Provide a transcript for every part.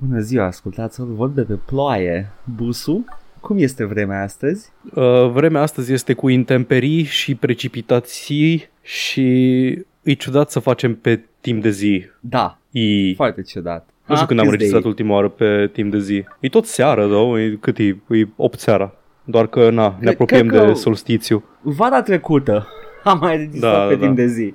Bună ziua, ascultați-vă, vorbe pe ploaie. Busu, cum este vremea astăzi? Uh, vremea astăzi este cu intemperii și precipitații și e ciudat să facem pe timp de zi. Da, E... foarte ciudat. Nu știu Ah, când am câți înregistrat de- ultima oară pe timp de zi. E tot seară, da? E, cât e? E 8 seara. Doar că, na, ne Cred- apropiem cred că- de solstițiu. Vara trecută am mai înregistrat Da, pe da, timp da. de zi.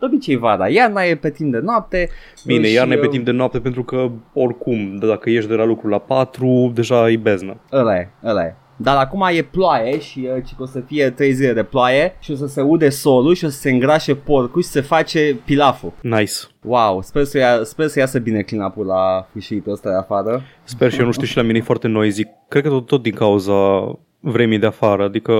De obicei vara, iarna e pe timp de noapte. Bine, și, iarna e pe uh, timp de noapte pentru că, oricum, de dacă ieși de la lucru la 4, deja e beznă. Ăla e, ăla e. Dar acum e ploaie și uh, ci că o să fie 3 zile de ploaie și o să se ude solul și o să se îngrașe porcul și se face pilaful. Nice. Wow, sper să, ia, sper să iasă bine clean-up-ul la fâșitul ăsta de afară. Sper și eu, nu știu, și la mine e foarte noisy. Cred că tot, tot din cauza vremii de afară, adică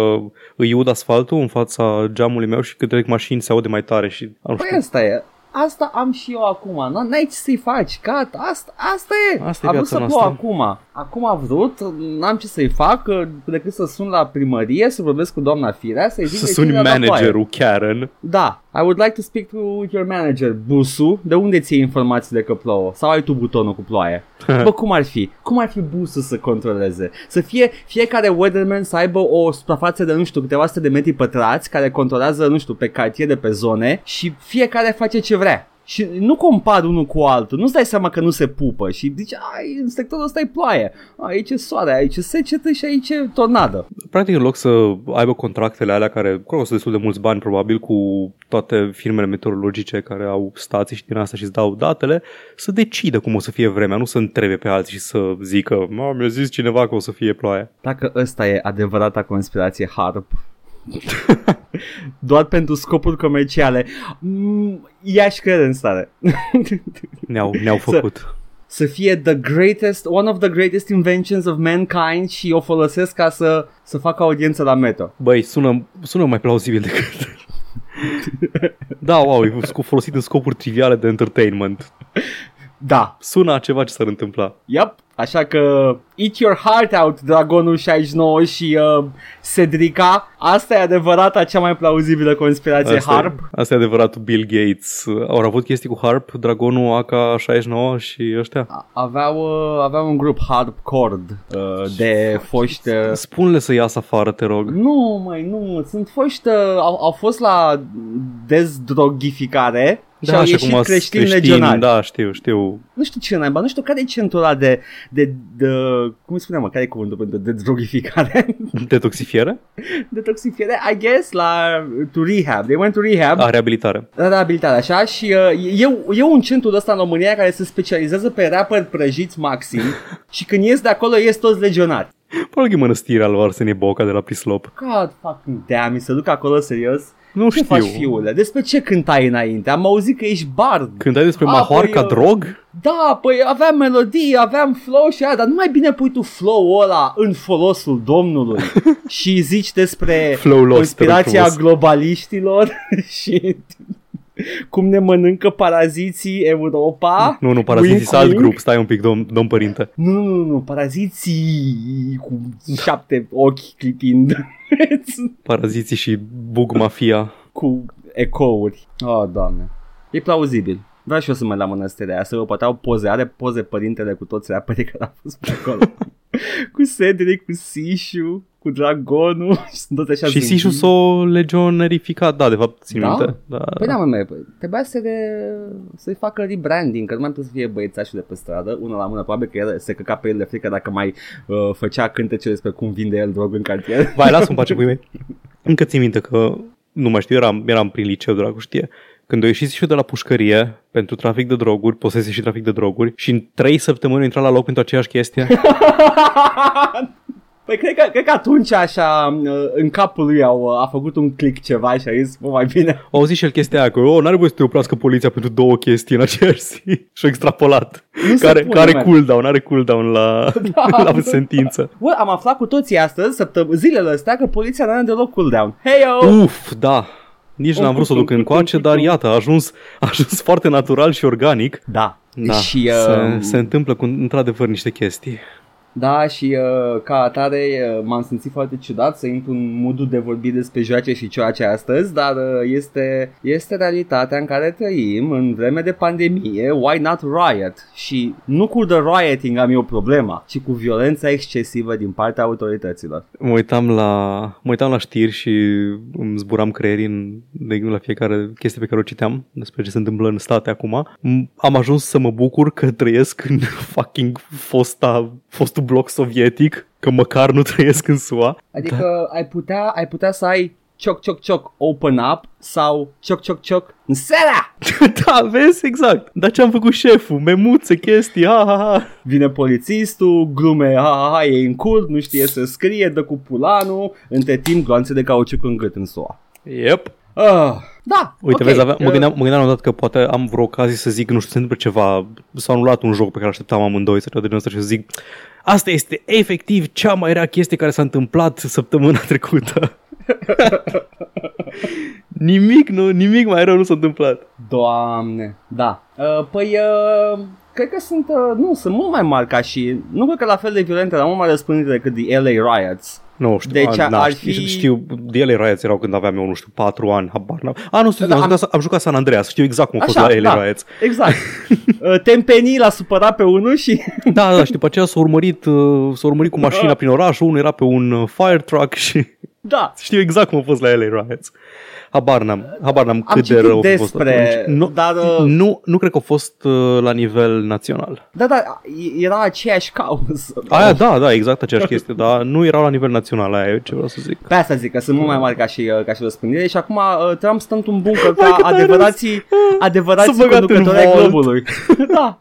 îi ud asfaltul în fața geamului meu și când trec mașini se aude mai tare și nu Păi știu. asta e. Asta am și eu acum, n- n-ai ce să-i faci, gata, asta, asta e. Asta e a vrut viața să plouă noastră. acum. Acum a vrut, n-am ce să-i fac uh, decât să sun la primărie, să vorbesc cu doamna Firea, să-i zic Să de suni cine a dat ploaie. managerul Karen. Da, I would like to speak to with your manager, Busu. De unde ți informații de că plouă? Sau ai tu butonul cu ploaie? Bă, cum ar fi? Cum ar fi Busu să controleze? Să fie fiecare weatherman să aibă o suprafață de, nu știu, câteva sute de metri pătrați care controlează, nu știu, pe cartiere, pe zone și fiecare face ce vrea. Și nu compar unul cu altul, nu-ți dai seama că nu se pupă și zici, ai, în sectorul ăsta e ploaie, aici e soare, aici e secetă și aici e tornadă. Practic, în loc să aibă contractele alea care cred că o să destul de mulți bani, probabil, cu toate firmele meteorologice care au stații și din asta și îți dau datele, să decidă cum o să fie vremea, nu să întrebe pe alții și să zică, mă, mi-a zis cineva că o să fie ploaie. Dacă ăsta e adevărata conspirație HARP doar pentru scopuri comerciale mm, i-aș crede în stare Ne-au, ne-au Să- făcut. să fie the greatest, one of the greatest inventions of mankind și o folosesc ca să, să facă audiență la meta. Băi, sună, sună mai plauzibil decât... da, wow, e sc- folosit în scopuri triviale de entertainment. Da, Sună a ceva ce s-ar întâmpla. yep. Așa că Eat Your Heart Out, Dragonul 69 și uh, Cedrica, asta e adevărata cea mai plauzibilă conspirație Asta, HARP. E, asta e adevăratul Bill Gates. Au avut chestii cu Harp, Dragonul AK-69 și ăștia. A- Aveau, uh, aveau un grup Hardcord uh, de foști uh, Spune-le să iasă afară, te rog. Nu, mai nu, sunt foști, uh, au, au fost la dezdrogificare și au ieșit acum creștini, creștini, legionari. Da, știu, știu. Nu știu ce naiba, nu știu care e centura ăla de, de, de, cum îi spuneam, mă, care e cuvântul pentru dezdrogificare? Detoxifiere? Detoxifiere, I guess, la to rehab. They went to rehab. A, reabilitare. La reabilitare, așa, și uh, e, e un centru ăsta în România care se specializează pe rapper prăjiți maxim și când ies de acolo ies toți legionari. Probabil e mănăstirea lui Arsenie Boca de la Prislop. God fucking damn, se duc acolo serios. Nu Ce știu. faci, fiule? Despre ce cântai înainte? Am auzit că ești bard. Când ai despre A, Mahar păi, ca uh, drog? Da, păi aveam melodii, aveam flow și aia, dar nu mai bine pui tu flow-ul ăla în folosul Domnului și zici despre Flow lost, conspirația te rog frumos. globaliștilor și cum ne mănâncă paraziții Europa. Nu, nu, paraziții Wink, sunt alt wink. grup. Stai un pic, domn, domn părinte. Nu, nu, nu, nu, paraziții cu șapte ochi clipind Paraziții și bug mafia. cu ecouri. Oh, doamne. E plauzibil. Vreau și eu să mă la mănăstirea aia, să vă poate au poze, are poze părintele cu toți rapperii care au fost pe acolo. cu Cedric, cu Sishu, cu Dragonul și sunt toți așa și zâmbiți. Sishu s-o legionerificat, da, de fapt, țin Da? minte. Da. Păi da, mă, mă, trebuia să le, să-i facă rebranding, că nu mai trebuie să fie băiețașul de pe stradă, una la mână, probabil că el se căca pe el de frică dacă mai uh, făcea cântece despre cum vinde el drog în cartier. Vai, lasă-mi pace pui mei. Încă țin minte că, nu mai știu, eram, eram prin liceu, dracu știe. Când a ieșit și de la pușcărie pentru trafic de droguri, posesie și trafic de droguri și în trei săptămâni a intrat la loc pentru aceeași chestie. Păi cred că, cred că atunci așa uh, în capul lui au, uh, a făcut un click ceva și a zis, bă, mai bine. Au auzit și el chestia aia că, oh, n-are voie să te oprească poliția pentru două chestii în aceeași zi. Și-a extrapolat. Nu se Care, pune, care man. cooldown, are cooldown la, Da. la sentință. Bă, am aflat cu toții astăzi, săptăm- zilele astea, că poliția nu are deloc cooldown. Hey, yo! Uf, da. Nici n-am vrut să o duc încoace, dar iată, a ajuns, a ajuns foarte natural și organic. Da. Da, Și, se, uh, se întâmplă cu într-adevăr niște chestii. Da, și uh, ca atare uh, m-am simțit foarte ciudat să intru în modul de vorbi despre joace și cioace astăzi, dar uh, este, este realitatea în care trăim în vreme de pandemie, why not riot? Și nu cu the rioting am eu problema, ci cu violența excesivă din partea autorităților. Mă uitam la, mă uitam la știri și îmi zburam creierii în, de, la fiecare chestie pe care o citeam despre ce se întâmplă în state acum. M- Am ajuns să mă bucur că trăiesc în fucking fosta, fostul bloc sovietic, că măcar nu trăiesc în SUA. Adică da. ai, putea, ai putea să ai cioc cioc cioc open up sau cioc cioc cioc în seara! da, vezi, exact. Dar ce am făcut șeful? Memuțe, chestii, ha, ha, ha. Vine polițistul, glume, ha, ha, ha, e în curt, nu știe să scrie, dă cu pulanul, între timp gloanțe de cauciuc în gât în soa. Yep. Ah, da, Uite, ok. vezi, avea, mă, Uh, gândeam, mă gândeam la un dat că poate am vreo ocazie să zic, nu știu, se întâmplă ceva, s-a anulat un joc pe care așteptam amândoi să de din ăsta și să zic, asta este efectiv cea mai rea chestie care s-a întâmplat săptămâna trecută. nimic, nu, nimic mai rău nu s-a întâmplat. Doamne, da. Uh, păi, uh, cred că sunt, uh, nu, sunt mult mai mari ca și, nu cred că la fel de violente, dar mult mai răspândite decât The LA Riots. Nu știu, Deci a, na, ar știu, fi- știu, DLA Riots erau când aveam eu, nu știu, 4 ani, habar n-am. A, nu știu, Da, am, am- jucat, am jucat San Andreas, știu exact cum a fost Așa, la LA da. Riots. Exact. uh, Tempenii l-a supărat pe unul și... Da, da, și după aceea s-a urmărit, uh, s-a urmărit cu mașina prin oraș, unul era pe un uh, fire truck și da. știu exact cum a fost la LA Riots. Habar n-am, habar n-am Am cât de citit rău a fost despre, atunci. Nu, dar, uh, nu, nu cred că a fost uh, la nivel național. Da, da, era aceeași cauză. Aia, da, da, exact aceeași chestie, dar nu erau la nivel național, aia e ce vreau să zic. Pe asta zic, că sunt mult mai mari ca și, uh, ca și răspândire și acum uh, Trump stă într-un bunker Hai ca cât ai adevărații, S-a adevărații băgat în conducători ai vault. globului. da.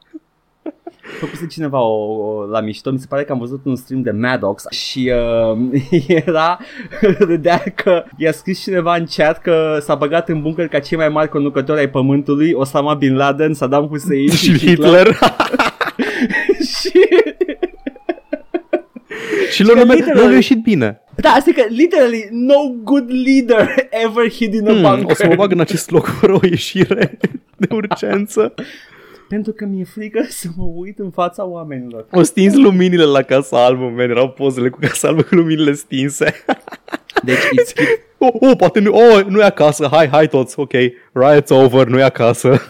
Făcuse cineva o, o, la mișto, mi se pare că am văzut un stream de Maddox și uh, era, râdea că i-a scris cineva în chat că s-a băgat în bunker ca cei mai mari conducători ai pământului, Osama Bin Laden, Saddam Hussein Și Hitler. și și lor că nu literally- nu le-a ieșit bine. Da, asta e că literally no good leader ever hid in a Hmm, bunker. o să mă bag în acest loc fără o ieșire de urgență. Pentru că mi-e frică să mă uit în fața oamenilor. O stins luminile la Casa Albă, man. Erau pozele cu Casa Albă cu luminile stinse. Deci it's keep... Oh, oh, poate nu, oh, nu e acasă, hai, hai toți, ok, riot's over, nu e acasă.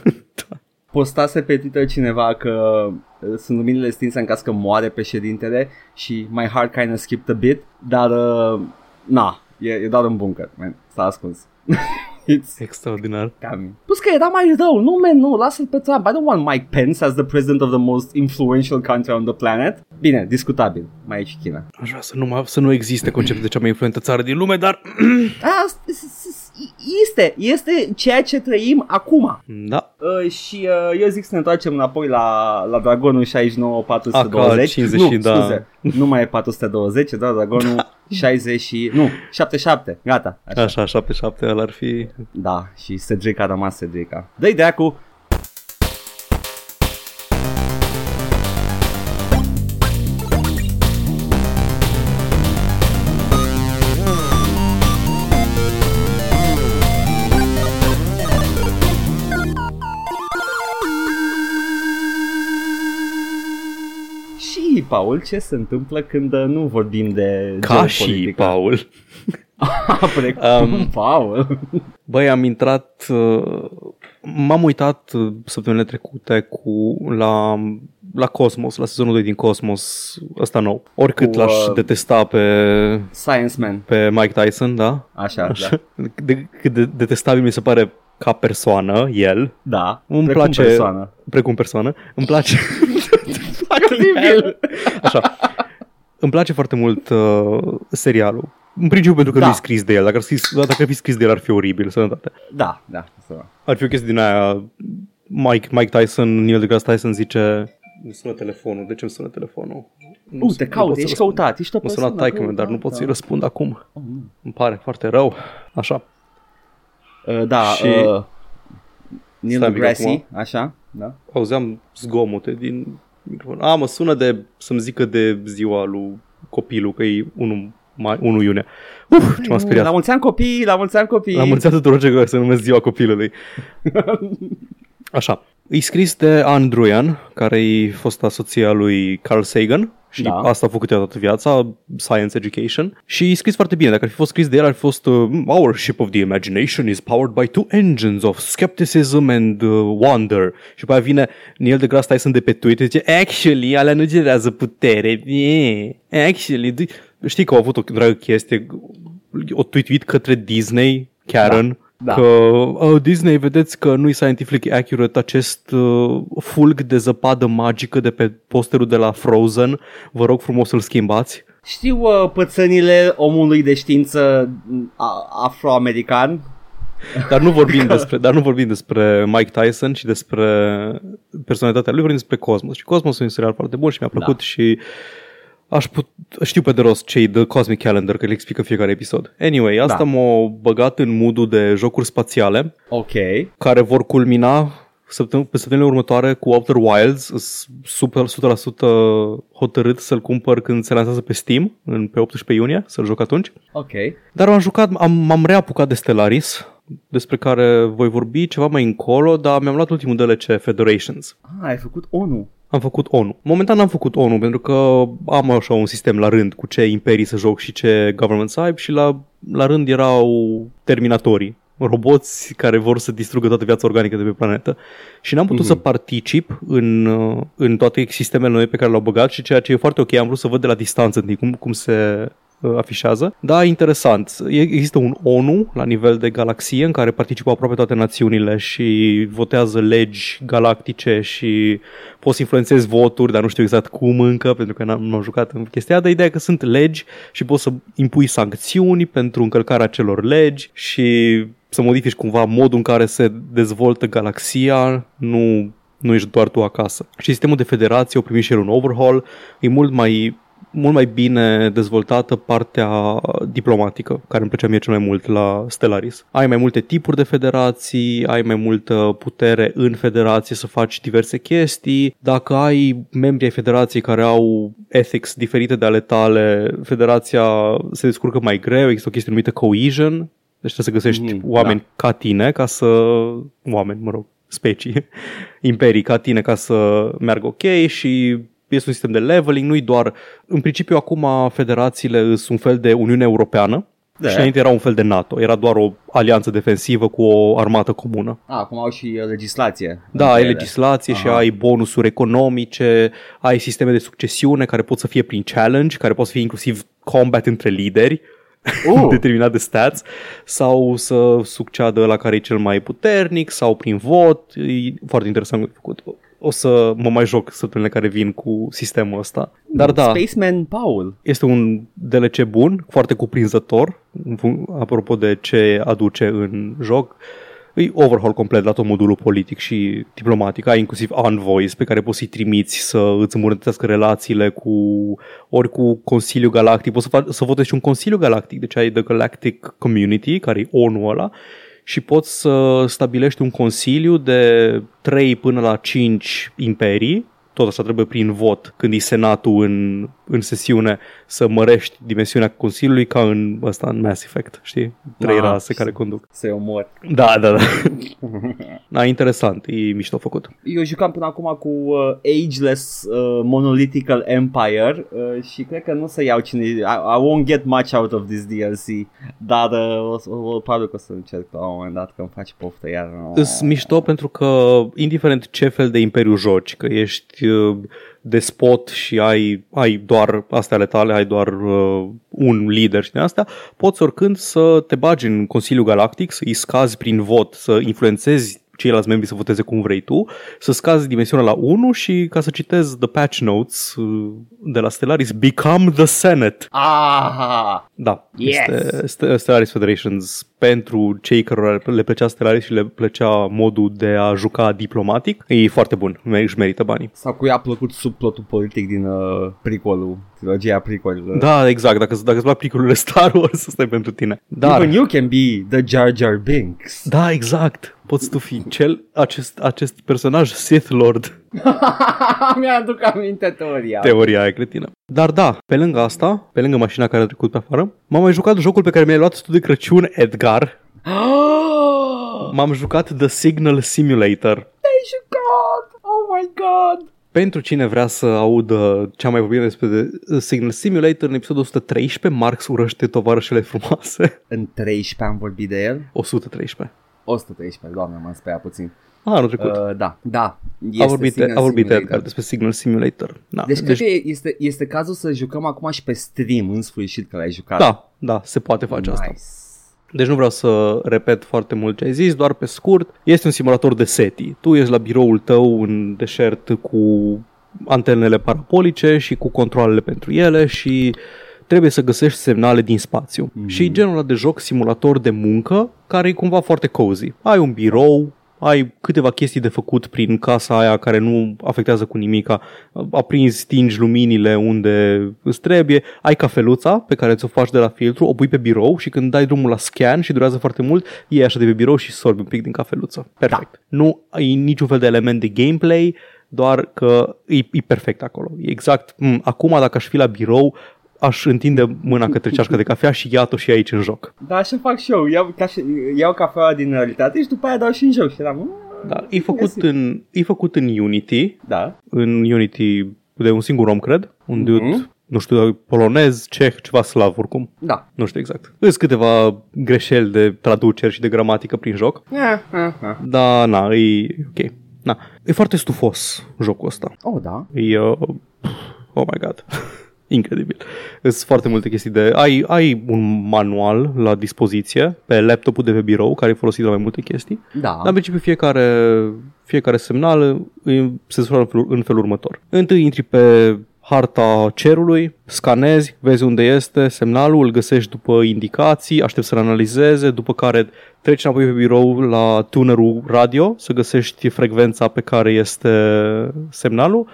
postase pe Twitter cineva că uh, sunt luminile stinse în caz că moare președintele și my heart kind of skipped a bit, dar uh, na, e, e doar un bunker, man, s-a ascuns. It's Extraordinar. cam... Plus că era mai rău, nu man, nu, lasă-l pe Trump, I don't want Mike Pence as the president of the most influential country on the planet. Bine, discutabil, mai e și China. Aș vrea să nu, mai, să nu existe conceptul de cea mai influentă țară din lume, dar Asta este, este ceea ce trăim acum. da, Uh, și uh, eu zic să ne întoarcem înapoi la, la Dragonul 69 420. Aka 50 nu, da. scuze, nu mai e 420, e doar Dragonul 60 și... Nu, 77, gata. Așa. așa, 77 ăla ar fi... Da, și Cedric a rămas Cedrica. Dă-i dracu! Paul, ce se întâmplă când uh, nu vorbim de Ca și geopolitică? Paul. Precum Um, Paul. Băi, am intrat... uh, M-am uitat uh, săptămânile trecute cu la, la Cosmos, la sezonul 2 din Cosmos, ăsta nou. Oricât Cu, l-aș uh, detesta pe, Science Man. pe Mike Tyson, da? Așa, Așa. da. De, cât de detestabil mi se pare ca persoană, el, Da, Îmi precum place- persoană. precum persoană. Îmi place... Oribil. Așa. Îmi place foarte mult uh, serialul. În principiu pentru că Da. nu e scris de el. Dacă ar, scris, dacă ar fi scris de el, ar fi oribil, sănătate. Da, da. să- Ar fi o chestie din aia... Mike, Mike Tyson, Neil deGrasse Tyson zice... Îmi sună telefonul. De ce îmi sună telefonul? Nu Uh, sunt- te nu caut, pot să ești răspund. căutat, ești o Mă sună persoană taică dar nu căutată. pot să-i răspund acum. Oh, nu. Îmi pare foarte rău. Așa. Uh, da, Și- uh, Neil Stai un pic deGrasse, acum. așa, da. Auzeam zgomote din microfon. A, mă sună de să-mi zică de ziua lui copilul, că e 1, mai, 1 iunie. Uf, ce m-a La speriat. mulți ani copii, la mulți ani copii. La mulți ani tuturor ce să numesc ziua copilului. Așa. E scris de Anne Druyan, care e fosta soția lui Carl Sagan și Da. asta a făcut ea toată viața, science education. Și e scris foarte bine. Dacă ar fi fost scris de el, ar fi fost uh, Our ship of the imagination is powered by two engines of skepticism and uh, wonder. Și după aia vine Neil deGrasse Tyson de pe Twitter și zice Actually, alea nu generează putere. Yeah. Actually, d- știi că au avut o dragă chestie, o tweet către Disney, Karen, Da. Că oh, Disney, vedeți că nu-i scientific accurate acest uh, fulg de zăpadă magică de pe posterul de la Frozen. Vă rog frumos să-l schimbați. Știu uh, pățănile omului de știință mm, a- afroamerican. Dar nu vorbim despre, dar nu vorbim despre Mike Tyson și despre personalitatea lui, vorbim despre Cosmos. Și Cosmos e un serial foarte bun și mi-a plăcut Da. și aș put, știu pe de rost cei The Cosmic Calendar, că le explică fiecare episod. Anyway, asta Da. m-a băgat în modul de jocuri spațiale Ok. care vor culmina săptăm- pe săptămânile următoare cu Outer Wilds. Sunt super 100% hotărât să-l cumpăr când se lansează pe Steam, în, pe 18 iunie, să-l joc atunci. Ok. Dar am jucat, am, m-am reapucat de Stellaris, despre care voi vorbi ceva mai încolo, dar mi-am luat ultimul DLC, Federations. Ah, ai făcut ONU. Am făcut ONU. Momentan am făcut ONU pentru că am așa un sistem la rând cu ce imperii să joc și ce government să aib și la, la rând erau terminatorii roboți care vor să distrugă toată viața organică de pe planetă. Și n-am putut Mhm. să particip în, uh, în toate sistemele noi pe care le-au băgat și ceea ce e foarte ok, am vrut să văd de la distanță întâi cum, cum se uh, afișează. Da, interesant. E- Există un ONU la nivel de galaxie în care participă aproape toate națiunile și votează legi galactice și poți să influențezi voturi, dar nu știu exact cum încă, pentru că n-am, n-am jucat în chestia aia, dar ideea e că sunt legi și poți să impui sancțiuni pentru încălcarea celor legi și să modifici cumva modul în care se dezvoltă galaxia, nu nu ești doar tu acasă. Și sistemul de federație o primit și el un overhaul, e mult mai mult mai bine dezvoltată partea diplomatică, care îmi plăcea mie cel mai mult la Stellaris. Ai mai multe tipuri de federații, ai mai multă putere în federație să faci diverse chestii. Dacă ai membri ai federației care au ethics diferite de ale tale, federația se descurcă mai greu, există o chestie numită cohesion, deci trebuie să găsești Mhm, oameni ca tine ca să... oameni, mă rog, specii, imperii ca tine ca să meargă ok și este un sistem de leveling, nu-i doar... În principiu acum federațiile sunt un fel de Uniune Europeană Da. și înainte era un fel de NATO, era doar o alianță defensivă cu o armată comună. Ah, acum au și uh, legislație. Da, Între ai ele. legislație și Aha. ai bonusuri economice, ai sisteme de succesiune care pot să fie prin challenge, care pot să fie inclusiv combat între lideri, Uh. determinat de stats, sau să succeadă la care e cel mai puternic, sau prin vot. E foarte interesant de făcut. O să mă mai joc săptămânile care vin cu sistemul ăsta. Dar da, Spaceman Paul. este un DLC bun, foarte cuprinzător, în fun- apropo de ce aduce în joc. E overhaul complet la tot modulul politic și diplomatic. Ai inclusiv envoys pe care poți să-i trimiți să îți îmbunătățească relațiile cu ori cu Consiliul Galactic. Poți să, faci, să votezi și un Consiliu Galactic. Deci ai The Galactic Community, care e ONU ăla, și poți să stabilești un consiliu de 3 până la 5 imperii. Tot așa trebuie prin vot, când e senatul în, în sesiune, să mărești dimensiunea Consiliului ca în ăsta, în Mass Effect, știi? Trei Ah, rase care conduc. Se omor. Da, da, da. da, interesant, e mișto făcut. Eu jucam până acum cu uh, Ageless uh, Monolithical Empire uh, și cred că nu să iau cine... I, I won't get much out of this DLC, dar uh, o, să- o, probabil că o să încerc la un moment dat că îmi face poftă iar. Îs mișto pentru că, indiferent ce fel de imperiu joci, că ești uh, despot și ai, ai doar astea ale tale, ai doar uh, un lider și din astea, poți oricând să te bagi în Consiliul Galactic, să-i scazi prin vot, să influențezi ceilalți membri să voteze cum vrei tu, să scazi dimensiunea la 1 și ca să citez the patch notes uh, de la Stellaris, become the Senate. Ah! Da, Yes! este Ste- Stellaris Federations pentru cei care le plăcea Stellaris și le plăcea modul de a juca diplomatic. E foarte bun, mer- își merită banii. Sau cu ea a plăcut subplotul politic din uh, prequelul, trilogia prequelul. Da, exact, dacă, dacă îți plac plicurile Star Wars, ăsta e pentru tine. Dar, Even you can be the Jar Jar Binks. da, exact, poți tu fi cel, acest, acest personaj Sith Lord, Mi-aduc aminte teoria. teoria aia cretină. Dar da, pe lângă asta, pe lângă mașina care a trecut pe afară, m-am mai jucat jocul pe care mi-ai luat tu de Crăciun, Edgar. M-am jucat The Signal Simulator. Ai jucat! Oh my god! Pentru cine vrea să audă ce am mai vorbit despre Signal Simulator, în episodul 113, Marx urăște tovarășele frumoase. În 13 am vorbit de el? 113. 113, doamne, m-am speriat puțin. Ah, anul trecut. Uh, da, da. a vorbit, a vorbit Edgar despre Signal Simulator. Da. Deci, deci cred că este, este cazul să jucăm acum și pe stream în sfârșit că l-ai jucat. Da, da, se poate face nice. asta. Deci nu vreau să repet foarte mult ce ai zis, doar pe scurt. Este un simulator de SETI. Tu ești la biroul tău în deșert cu antenele parapolice și cu controlele pentru ele și trebuie să găsești semnale din spațiu. Mm-hmm. Și genul ăla de joc simulator de muncă care e cumva foarte cozy. Ai un birou, ai câteva chestii de făcut prin casa aia care nu afectează cu nimica, aprinzi, stingi luminile unde îți trebuie, ai cafeluța pe care ți-o faci de la filtru, o pui pe birou și când dai drumul la scan și durează foarte mult, iei așa de pe birou și sorbi un pic din cafeluță. Perfect. Da. Nu ai niciun fel de element de gameplay, doar că e, e perfect acolo. E exact, m- acum dacă aș fi la birou, aș întinde mâna către ceașca de cafea și ia-o și aici în joc. Da, așa fac și eu. Iau, ca și, iau cafea din realitate și după aia dau și în joc. Și eram, "Mm, Da, e făcut, în, e făcut în Unity, Da. în Unity de un singur om, cred, un dude, Mhm. nu știu, polonez, ceh, ceva slav oricum. Da. Nu știu exact. Sunt câteva greșeli de traduceri și de gramatică prin joc, Ah, ah, ah. dar na, e ok. Na. E foarte stufos jocul ăsta. Oh, da. E, uh, oh my god, incredibil. Sunt foarte multe chestii de... Ai, ai un manual la dispoziție pe laptopul de pe birou care e folosit la mai multe chestii. Da. Dar în principiu fiecare, fiecare semnal e- se desfășoară în felul, în felul următor. Întâi intri pe harta cerului, scanezi, vezi unde este semnalul, îl găsești după indicații, aștept să-l analizeze, după care treci înapoi pe birou la tunerul radio să găsești frecvența pe care este semnalul,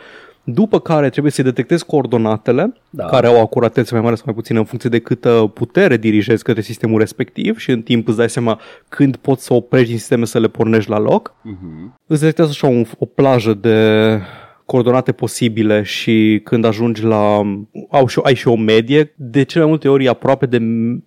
după care trebuie să detectezi coordonatele, Da. care au o acuratețe mai mare sau mai puțină în funcție de câtă putere dirigezi către sistemul respectiv și în timp îți dai seama când poți să oprești din sisteme să le pornești la loc. Mhm. Îți detectează așa un, o plajă de coordonate posibile și când ajungi la... Au și, ai și o medie, de cele mai multe ori aproape de,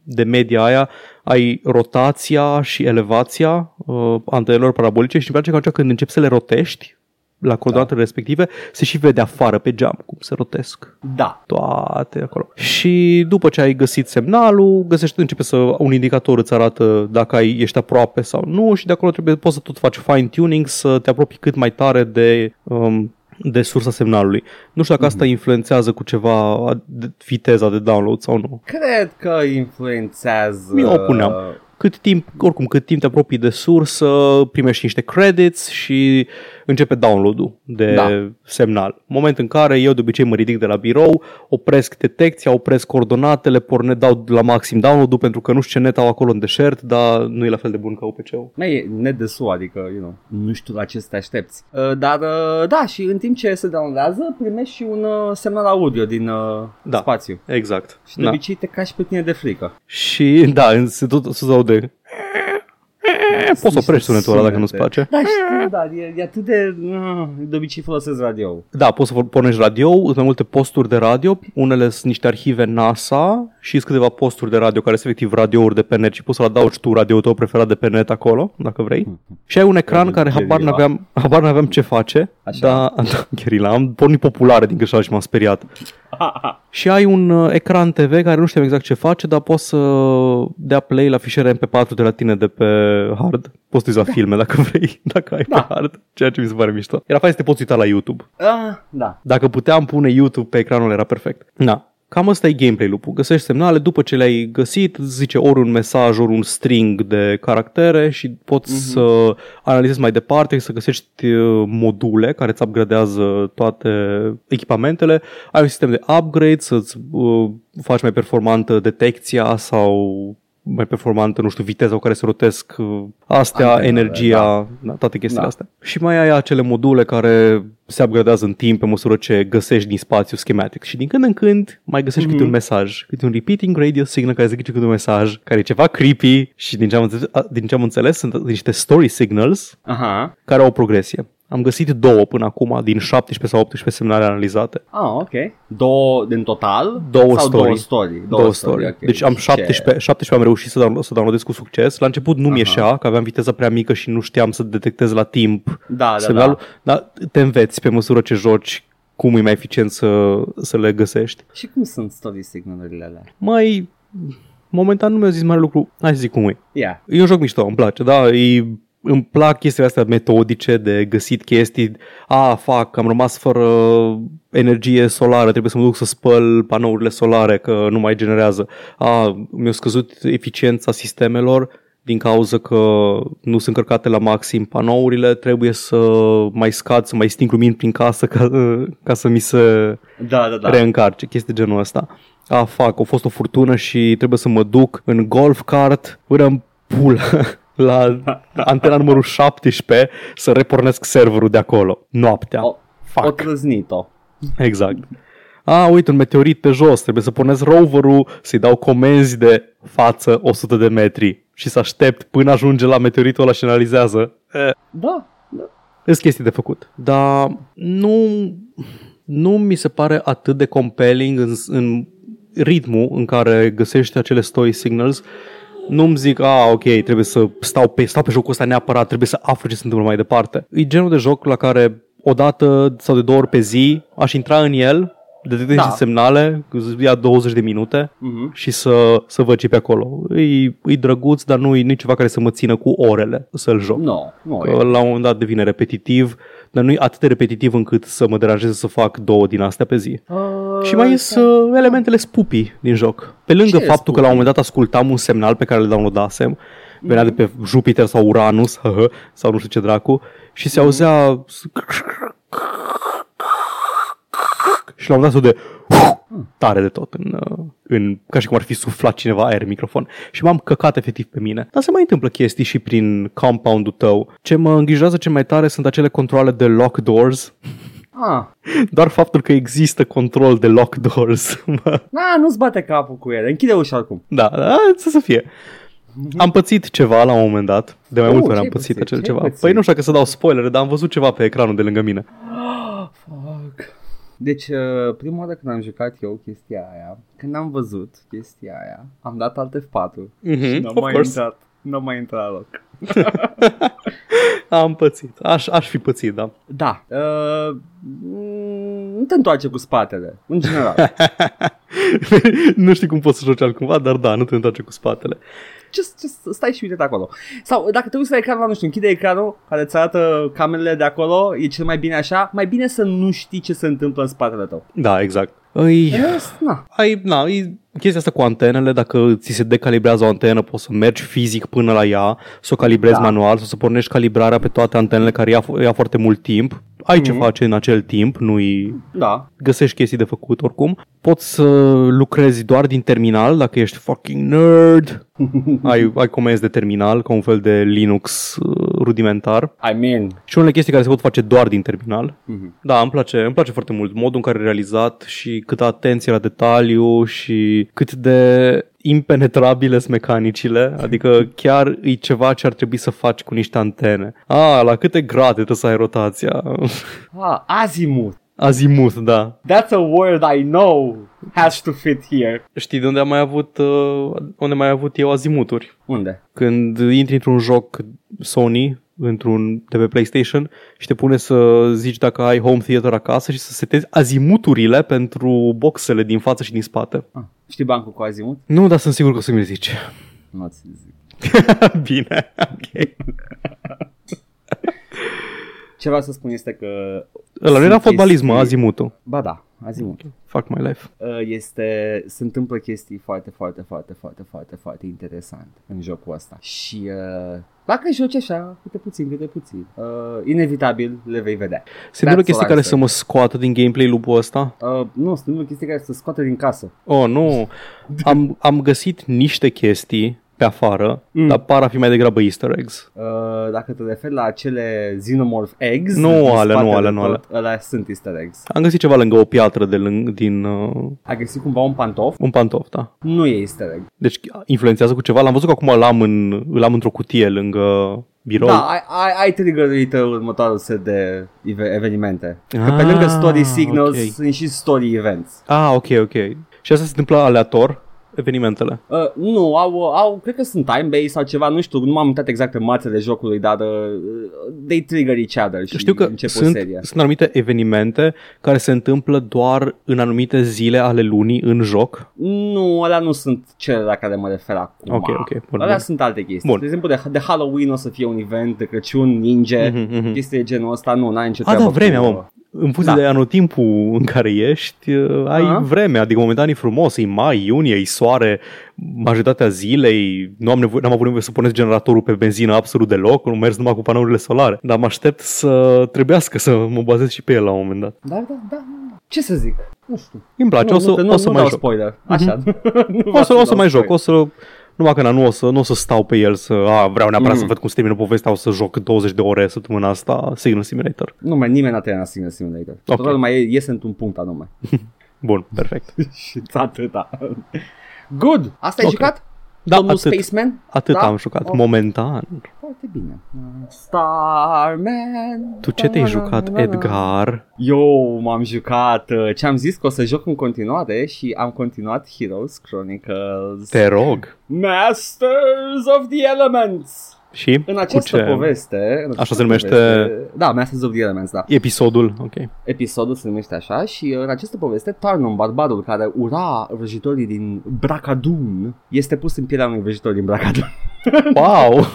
de media aia ai rotația și elevația uh, antenelor parabolice și îmi place că atunci când începi să le rotești la coordonatele da. respective, se și vede afară pe geam cum se rotesc Da. toate acolo. Și după ce ai găsit semnalul, găsești, începe să un indicator îți arată dacă ai, ești aproape sau nu și de acolo trebuie, poți să tot faci fine-tuning, să te apropii cât mai tare de, um, de sursa semnalului. Nu știu dacă asta influențează cu ceva de, viteza de download sau nu. Cred că influențează... Eu o puneam. Cât timp, oricum, cât timp te apropii de sursă, primești niște credits și începe download-ul de Da. semnal. Moment în care eu de obicei mă ridic de la birou, opresc detecția, opresc coordonatele, porne, dau la maxim download-ul pentru că nu știu ce net au acolo în deșert, dar nu e la fel de bun ca UPC-ul. Mai e net de SUA, adică, you know, nu știu la ce să te aștepți. Uh, dar, uh, da, și în timp ce se downloadează, primești și un uh, semnal audio din uh, Da. spațiu. Exact. Și de Da. obicei te cași pe tine de frică. Și da, în- se tot se aude. Poți să oprești sunetul ăla dacă nu-ți sunete. place. Da, știu, da, e, e atât de... Uh, de obicei folosesc radio. Da, poți să pornești radio, sunt mai multe posturi de radio, unele sunt niște arhive NASA și sunt câteva posturi de radio care sunt efectiv radiouri de pe net și poți să-l adaugi tu radioul tău preferat de pe net acolo, dacă vrei. Și ai un ecran care habar Gherila. n-aveam, habar n-aveam ce face, Așa. dar da, Gherila, am pornit populare din greșeală și m-am speriat. Și ai un uh, ecran TV care nu știu exact ce face, dar poți să dea play la fișiere MP4 de la tine de pe hard. Poți să uiți la filme dacă vrei, dacă ai Da. pe hard, ceea ce mi se pare mișto. Era fain să te poți uita la YouTube. Ah, da. Dacă puteam pune YouTube pe ecranul era perfect. Da. Cam asta e gameplay lupul. Găsești semnale, după ce le-ai găsit, îți zice ori un mesaj, ori un string de caractere și poți Mhm. să analizezi mai departe, să găsești uh, module care îți upgradează toate echipamentele. Ai un sistem de upgrade, să-ți uh, faci mai performantă detecția sau mai performantă, nu știu, viteza cu care se rotesc uh, astea, Antenele, energia, da. toate chestiile Da. astea. Și mai ai acele module care se upgradează în timp pe măsură ce găsești din spațiu schematic. Și din când în când mai găsești câte un mesaj, câte un repeating radio signal care zice câte un mesaj, care e ceva creepy și din ce am înțeles, a, din ce am înțeles sunt niște story signals Aha. care au o progresie. Am găsit două până acum din 17 sau 18 semnale analizate. Ah, ok. Două din total? Două sau story. două story? Două, două story. ok. Deci am Ce- 17, 17 am reușit să, download, să downloadez cu succes. La început nu-mi Aha. ieșea, că aveam viteza prea mică și nu știam să detectez la timp Da, da, semnalul. da. Dar te înveți pe măsură ce joci cum e mai eficient să, să le găsești. Și cum sunt story signalurile alea? Mai, momentan nu mi-au zis mare lucru. Hai să zic cum e. Yeah. E un joc mișto, îmi place, da, e, îmi plac chestiile astea metodice de găsit chestii. A, fac, am rămas fără energie solară, trebuie să mă duc să spăl panourile solare că nu mai generează. A, mi-a scăzut eficiența sistemelor din cauza că nu sunt încărcate la maxim panourile, trebuie să mai scad, să mai sting lumini prin casă ca, ca să mi se Da, da, da. reîncarce, chestii de genul ăsta. A, fac, a fost o furtună și trebuie să mă duc în golf cart până în pulă la antena numărul 17 să repornesc serverul de acolo, noaptea. O, o Fac, trăznit-o. exact. A, uite, un meteorit pe jos, trebuie să pornesc roverul, să-i dau comenzi de față 100 de metri și să aștept până ajunge la meteoritul ăla și analizează. E, Da, da. sunt chestii de făcut. Dar nu, nu mi se pare atât de compelling în, în ritmul în care găsești acele story signals. Nu-mi zic, a, ok, trebuie să stau pe, stau pe jocul ăsta neapărat, trebuie să aflu ce se întâmplă mai departe. E genul de joc la care o dată sau de două ori pe zi aș intra în el, detectez Da. da. semnale, ia 20 de minute Mhm. și să, să văd ce pe acolo. E, e drăguț, dar nu e nici ceva care să mă țină cu orele să-l joc. Nu, nu Că e. la un moment dat devine repetitiv, dar nu e atât de repetitiv încât să mă deranjeze să fac două din astea pe zi. Uh, Și mai ies uh, elementele spupii din joc. Pe lângă Ce faptul că la un spupii? moment dat ascultam un semnal pe care îl downloadasem, venea de pe Jupiter sau Uranus, hăhă, sau nu știu ce dracu, și se auzea și la un moment dat se aude tare de tot în, uh, în, ca și cum ar fi suflat cineva aer în microfon și m-am căcat efectiv pe mine. Dar se mai întâmplă chestii și prin compound-ul tău. Ce mă îngrijorează cel mai tare sunt acele controle de lock doors. Ah, Doar faptul că există control de lock doors. mă- na, nu-ți bate capul cu ele. Închide ușa acum. da, da, să, să fie. Am pățit ceva la un moment dat. De mai Uh, multe ori ce-ai am pățit pățit? acel Ce-ai ceva. pățit? Păi nu știu dacă să dau spoilere, dar am văzut ceva pe ecranul de lângă mine. Fuck. Deci, uh, prima oară când am jucat eu chestia aia, când am văzut chestia aia, am dat alt F4. Mhm, N-am of mai course. intrat. N-am mai intrat loc. Am pățit. Aș, aș fi pățit, da. Da. Uh, mm, nu te întoarce cu spatele, în general. nu știu cum poți să joci altcumva, dar da, nu te întoarce cu spatele. just, just stai și uite acolo. Sau dacă te uiți la ecranul, nu știu, închide ecranul care îți arată camerele de acolo, e cel mai bine așa, mai bine să nu știi ce se întâmplă în spatele tău. Da, exact. Îi, Rest, na. ai, na, e chestia asta cu antenele, dacă ți se decalibrează o antenă, poți să mergi fizic până la ea, să o calibrezi Da. manual, sau să pornești calibrarea pe toate antenele care ia, ia foarte mult timp. Ai ce Mhm. face în acel timp, nu-i Da. găsești chestii de făcut oricum. Poți să lucrezi doar din terminal dacă ești fucking nerd. ai, ai comenzi de terminal, ca un fel de Linux uh, rudimentar. I mean. Și unele chestii care se pot face doar din terminal. Mhm. Da, îmi place, îmi place foarte mult modul în care e realizat și câtă atenție la detaliu și cât de impenetrabile sunt mecanicile, adică chiar e ceva ce ar trebui să faci cu niște antene. Ah, la câte grade trebuie să ai rotația? Ah, azimuth. Azimut, da. That's a word I know has to fit here. Știi de unde am mai avut, uh, unde am mai avut eu azimuturi? Unde? Când intri într-un joc Sony, într-un de pe PlayStation și te pune să zici dacă ai home theater acasă și să setezi azimuturile pentru boxele din față și din spate. Ah, știi bancul cu azimuth? Nu, dar sunt sigur că o să mi zici. Nu ți zic. Bine, ok. Ce vreau să spun este că... Ăla nu era sunt fotbalism, mă, chestii- azimutul. Ba da, azimuth. Fuck my life. Uh, Este, se întâmplă chestii foarte, foarte, foarte, foarte, foarte, foarte interesante în jocul ăsta. Și uh, dacă joci așa, câte puțin, câte puțin, uh, inevitabil le vei vedea. Se întâmplă That's chestii all I care say. să mă scoată din gameplay lupul ăsta? Uh, nu, se întâmplă chestii care să scoate din casă. Oh, nu. Am, am găsit niște chestii pe afară, Mm. dar par a fi mai degrabă easter eggs. Uh, dacă te referi la acele Xenomorph eggs Nu din alea, nu spatele alea, nu tot, alea sunt easter eggs. Am găsit ceva lângă o piatră de lâng- din uh, Ai găsit cumva un pantof? un pantof, da. Nu e easter egg. Deci influențează cu ceva. L-am văzut că acum l-am, în, îl am într-o cutie lângă birou. Da, ai, ai, ai triggerit următoarul set de eve- evenimente. Că pe Ah, lângă story signals ok. sunt și story events. Ah, ok, ok. Și asta se întâmplă aleator, evenimentele. Uh, nu, au, au, cred că sunt time-based sau ceva, nu știu, nu m-am uitat exact în mațele jocului, dar uh, they trigger each other și Știu că încep o sunt, serie. sunt anumite evenimente care se întâmplă doar în anumite zile ale lunii în joc. Nu, alea nu sunt cele la care mă refer acum. Ok, ok, bun, alea bun. sunt alte chestii. Bun. De exemplu, de, de Halloween o să fie un event, de Crăciun, ninja, Mhm, mhm. chestii de genul ăsta, nu, n-ai nicio A, da, treabă vremea, cu- mă. În funcție Da. de anotimpul în care ești, uh, ai Aha. vreme, adică momentan e frumos, e mai, iunie, e soare, majoritatea zilei, nu am, nevoie, n-am avut nevoie să puneți generatorul pe benzină absolut deloc, nu mers numai cu panourile solare, dar mă aștept să trebuiască să mă bazez și pe el la un moment dat. Da, da, da. Ce să zic? Nu știu. Îmi place, nu, o să, nu, te- nu, o să nu mai dau joc. spoiler. Așa. Nu O să, vreau o să dau mai joc, spoiler. o să... Numai că na, nu o să, nu o să stau pe el să, a, vreau neapărat Mhm. să văd cum se termină povestea, o să joc 20 de ore săptămâna asta Signal Simulator. Nu, mai nimeni n-a terminat Signal Simulator. Ok. Toată lumea e- iese într-un punct anume. Bun, perfect. și atâta. Good! Asta ai Ok. jucat? Da, Domnul atât. Spaceman? Atât Da? am jucat, Ok. momentan. Foarte bine. Starman. Tu ce te-ai jucat, Edgar? Eu m-am jucat, uh, ce am zis că o să joc în continuare și am continuat Heroes Chronicles. Te rog. Masters of the Elements. Și În cu această ce? poveste... În această se numește? poveste- Da, Masters of the Elements, da. Episodul, ok. Episodul se numește așa și uh, în această poveste Tarnum, barbarul care ura vrăjitorii din Bracadun, este pus în pielea unui vrăjitor din Bracadun. Wow!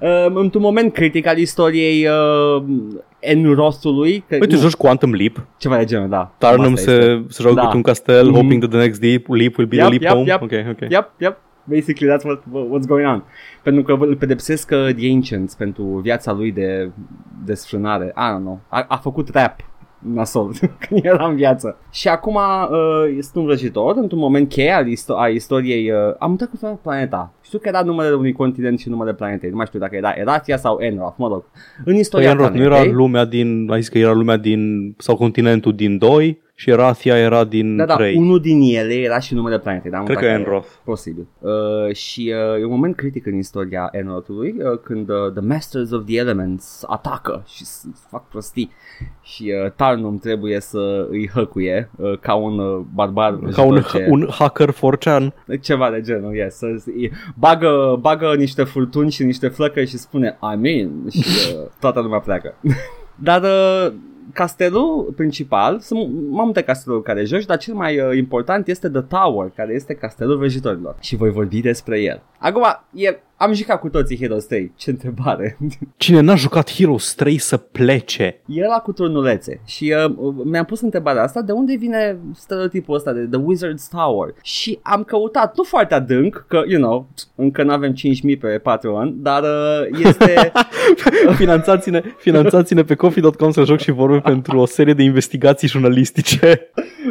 Uh, într-un moment critic al istoriei uh, Enrostului, că, Păi tu nu, joci Quantum Leap, ceva de genul, da. Tarnum Asta este. se, se joacă Da. cu un castel, Mhm. hoping that the next leap, leap will be the Yep, leap yep, home. yep. Ok, ok. Yep, yep. Basically, that's what, what's going on. Pentru că îl pedepsesc uh, The Ancients pentru viața lui de desfrânare. I don't know. A, a făcut rap nasol când era în viață. Și acum uh, este un vrăjitor, într-un moment cheie al isto- a istoriei. Uh, am uitat cum se cheamă planeta. Știu că era numele unui continent și numele planetei. Nu mai știu dacă era Eratia sau Enroth, mă rog. În Păi istoria Enroth nu planetei. era lumea din, ai zis că era lumea din, sau continentul din 2 și Rathia era din Da, da, 3. unul din ele era și numele planetei. Dar am Cred uitat că care Enroth. Posibil. Uh, și uh, e un moment critic în istoria Enrothului uh, când uh, The Masters of the Elements atacă și s- fac prostii și uh, Tarnum trebuie să îi hăcuie uh, ca un uh, barbar Ca un, ce- un hacker forcean. ceva de genul, yes, să, bagă, bagă niște furtuni și niște flăcări și spune Amin și uh, toată lumea pleacă. Dar uh, castelul principal, sunt mai multe casteluri care joci, dar cel mai uh, important este The Tower, care este castelul vrăjitorilor. Și voi vorbi despre el. Acum, e, am jucat cu toții Heroes 3. Ce întrebare. Cine n-a jucat Heroes 3 să plece? Era cu turnulețe și uh, mi-am pus întrebarea asta, de unde vine stereotipul ăsta de The Wizard's Tower? Și am căutat, nu foarte adânc, că, you know, încă nu avem 5.000 pe Patreon, dar uh, este... finanțați-ne, finanțați-ne pe coffee.com să joc și vorbim pentru o serie de investigații jurnalistice.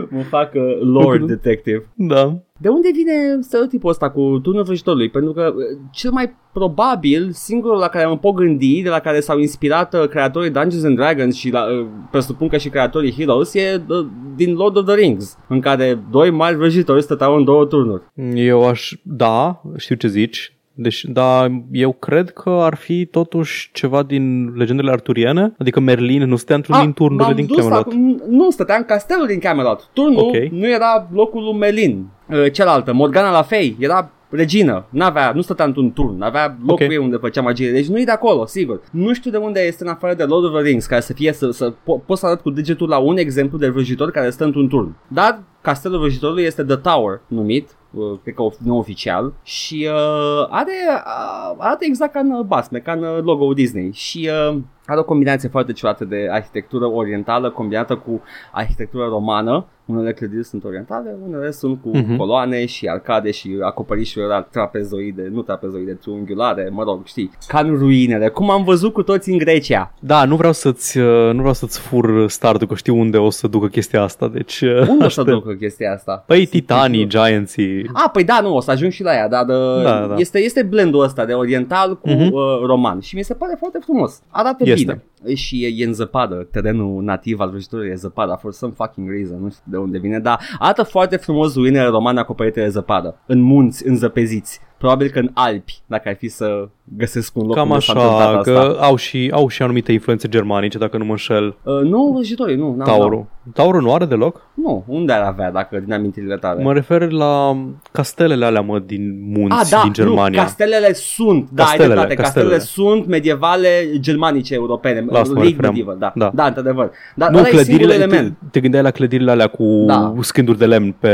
mă fac uh, Lord Nu. Detective. Da. De unde vine stereotipul ăsta cu turnul vrăjitorului? Pentru că uh, cel mai probabil, singurul la care mă pot gândi, de la care s-au inspirat uh, creatorii Dungeons and Dragons și la, uh, presupun că și creatorii Heroes, e uh, din Lord of the Rings, în care doi mari vrăjitori stăteau în două turnuri. Eu aș... Da, știu ce zici. Deci, da, eu cred că ar fi totuși ceva din legendele arturiene, adică Merlin nu stea într-un din turnurile m-am din dus Camelot. acum- nu, stătea în castelul din Camelot. Turnul Ok. nu era locul lui Melin. Uh, Cealaltă, Morgana la Fey, era regină, n-avea, nu stătea într-un turn, avea locul Ok. ei unde făcea magie, deci nu e de acolo, sigur. Nu știu de unde este în afară de Lord of the Rings, care să fie, să, să po- pot să arăt cu degetul la un exemplu de vrăjitor care stă într-un turn. Dar castelul vrăjitorului este The Tower, numit, uh, cred că of- neoficial, și uh, are, uh, arată exact ca în uh, basme, ca în uh, logo Disney și uh, are o combinație foarte ciudată de arhitectură orientală combinată cu arhitectură romană Unele clădiri sunt orientale, unele sunt cu Mhm. coloane și arcade și acoperișuri la trapezoide, nu trapezoide, triunghiulare, mă rog, știi, ca în ruinele, cum am văzut cu toți în Grecia. Da, nu vreau să-ți, uh, nu vreau să-ți fur startul, că știu unde o să ducă chestia asta, deci... uh, Unde o să aștept. ducă chestia asta? Păi titanii, gianții... A, păi da, nu, o să ajung și la ea, dar Da, da, da. Este, este blendul ăsta de oriental cu Mhm. uh, roman și mi se pare foarte frumos. Arată Este. bine. Și e, e în zăpadă, terenul nativ al vrăjitorii e zăpada, for some fucking reason, nu știu de unde vine, dar arată foarte frumos ruinele romane acoperite de zăpadă, în munți, înzăpeziți. Probabil că în Alpi, dacă ai fi să găsesc un loc Cam unde s-a întâmplat așa, asta. că au și, au și anumite influențe germanice, dacă nu mă înșel. Uh, nu, vrăjitorii, nu. n-am- Tauru. Tauru nu are deloc? Nu, unde ar avea dacă din amintirile tale? Mă refer la castelele alea, mă, din munți, Ah, da, din Germania. Nu, castelele sunt, da, ai Castelele, dreptate, castelele, castelele. sunt medievale germanice europene, La asta mă League refeream. medieval, da, Da. da, da, într-adevăr. Dar nu, ăla e singurul clădirile, te, element te gândeai la clădirile alea cu Da. scânduri de lemn pe...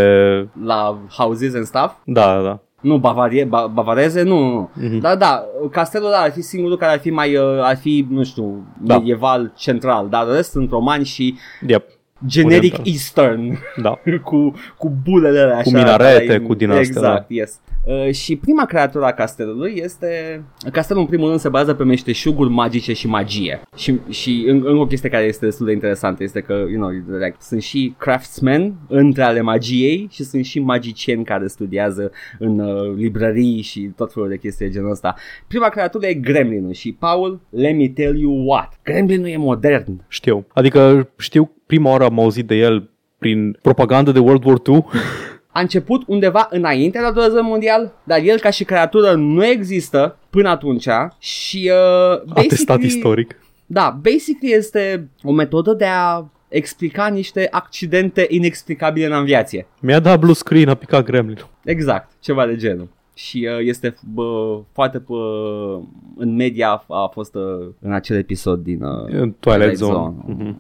la houses and stuff. Da, da, da. Nu, bavarie, ba, bavareze, nu, nu. Mhm. Dar da, castelul ăla ar fi singurul care ar fi mai, uh, ar fi, nu știu, Da. medieval, central, dar rest sunt romani și Yep, generic Oriental. eastern, da. cu, cu bulele alea așa. minarete, care- cu din astea, Exact, yes. Uh, și prima creatură a castelului este... Castelul în primul rând se bazează pe meșteșuguri magice și magie. Și, și în, încă o chestie care este destul de interesantă este că, you know, like, sunt și craftsmen între ale magiei și sunt și magicieni care studiază în uh, librării și tot felul de chestii de genul ăsta. Prima creatură e Gremlinul și Paul, let me tell you what. Gremlinul e modern. Știu. Adică știu, prima oară am auzit de el prin propagandă de World War II. a început undeva înainte de al doilea război mondial, dar el ca și creatură nu există până atunci și uh, Atestat basically- istoric. Da, basically este o metodă de a explica niște accidente inexplicabile în aviație. Mi-a dat blue screen, a picat gremlin. Exact, ceva de genul. Și uh, este bă, foarte bă, în media a, a fost uh, în acel episod din uh, În Twilight Zone. Mhm.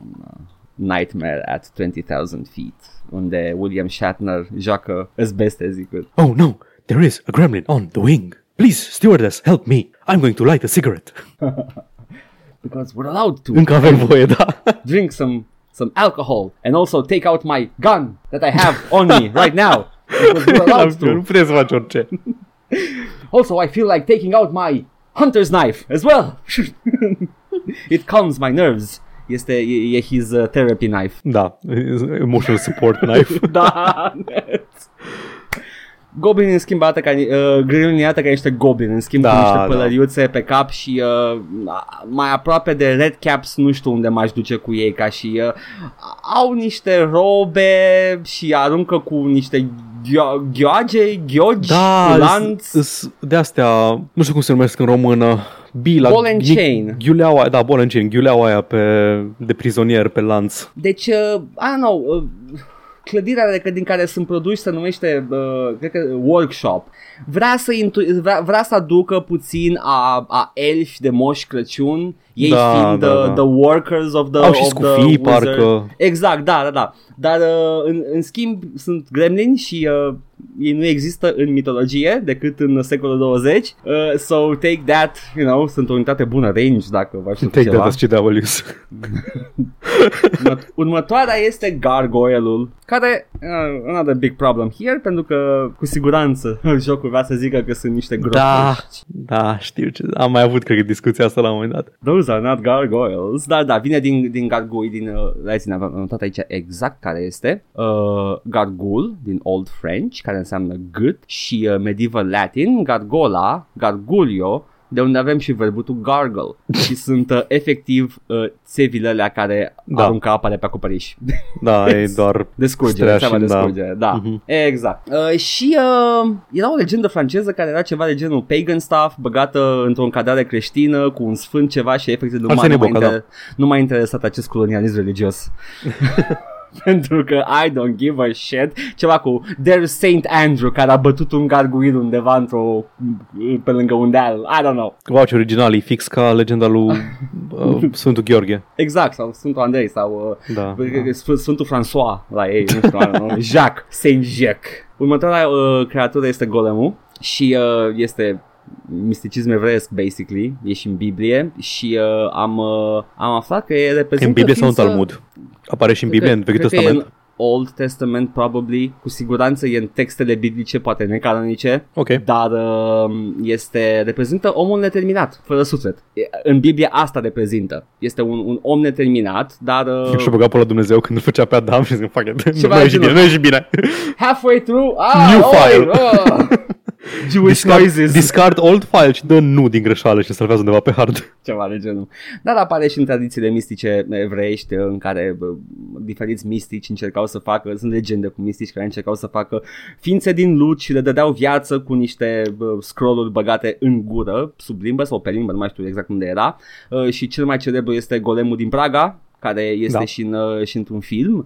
Nightmare at 20,000 feet unde William Shatner joacă he could. Oh no, there is a gremlin on the wing. Please, stewardess, help me. I'm going to light a cigarette. because we're allowed to Încă avem voie, da. drink some some alcohol and also take out my gun that I have on me right now. Because we're allowed nu to. puteți să faci orice. Also, I feel like taking out my hunter's knife as well. It calms my nerves. Este e, e his uh, therapy knife. Da, emotional support knife. da. Goblin în schimb arată ca, uh, Gremlin arată ca niște goblin În schimb Da, cu niște da. pălăriuțe pe cap Și uh, mai aproape de Red Caps Nu știu unde m-aș duce cu ei Ca și uh, au niște robe Și aruncă cu niște ghio- Ghioage, ghiogi, Da, lanț îs- îs- de astea, nu știu cum se numesc în română, bila, Ball and ghi- chain. Ghiuleaua, da, ball and chain, ghiuleaua aia pe, de prizonier pe lanț. Deci, uh, I don't know, uh, clădirea de, din care sunt produși se numește, uh, cred că, workshop. Vrea să, intu- vrea, vrea să aducă puțin a, a elfi de moș Crăciun, ei Da, fiind da, the, da. the workers of the Au și of scufii, the wizard. parcă. Exact, da, da, da. Dar uh, în, în schimb sunt gremlini și uh, ei nu există în mitologie decât în secolul 20. Uh, so take that, you know, sunt o unitate bună range dacă vă știu Take ceva. that as CWs. Urmă- Următoarea este Gargoyle-ul, care uh, another big problem here, pentru că cu siguranță jocul vrea să zică că sunt niște gropi. Da, da, știu ce. Am mai avut, cred că, discuția asta la un moment dat. Those are not gargoyles. Da, da, vine din, din gargui, din, uh, reține, am notat aici exact care este. Uh, gargul, din Old French, care înseamnă gât, și uh, Medieval Latin, gargola, gargulio, de unde avem și verbutul gargle. și sunt uh, efectiv uh, țevile alea care Da. da. aruncă apa de pe acoperiș. Da, e doar Descurgere, Streașin, treaba de da. descurgere, da. Mhm. Exact. Uh, și uh, era o legendă franceză care era ceva de genul pagan stuff, băgată într-o încadrare creștină cu un sfânt ceva și efectiv nu, m-a, Arsenie nu, m-a, Boca, inter- nu m-a interesat acest colonialism religios. Pentru că I don't give a shit Ceva cu There's Saint Andrew Care a bătut un garguil undeva într-o Pe lângă un deal I don't know Wow, ce original, e fix ca legenda lui uh, Sfântul Gheorghe. Exact Sau Sfântul Andrei Sau uh, Da. Sf- Sfântul François la ei, nu știu, I don't know. Jacques, Saint Jacques. Următoarea uh, creatură este golemul și uh, este misticism evreiesc, basically, e și în Biblie și uh, am, uh, am aflat că e reprezintă În Biblie sau în ființă- Talmud? Apare și în cred Biblie, că- în Vechiul cred că e Testament? în Old Testament, probably. Cu siguranță e în textele biblice, poate necanonice. Ok. Dar uh, este, reprezintă omul neterminat, fără suflet. E- În Biblie asta reprezintă. Este un, un om neterminat, dar uh, Și-a băgat pe la Dumnezeu când îl făcea pe Adam și zic, fuck it, nu, Ceva nu e de și bine, genul. nu e și bine. halfway through, ah, New oi, file. ah. Jewish Discard, noises. discard old file și dă nu din greșeală și îl salvează undeva pe hard. ceva de genul. Dar apare și în tradițiile mistice evreiești în care bă, diferiți mistici încercau să facă, sunt legende cu mistici care încercau să facă ființe din lut și le dădeau viață cu niște bă, scrolluri băgate în gură, sub limbă sau pe limbă, nu mai știu exact unde era. Uh, și cel mai celebru este golemul din Praga, care este Da. și, în, uh, și într-un film. Uh,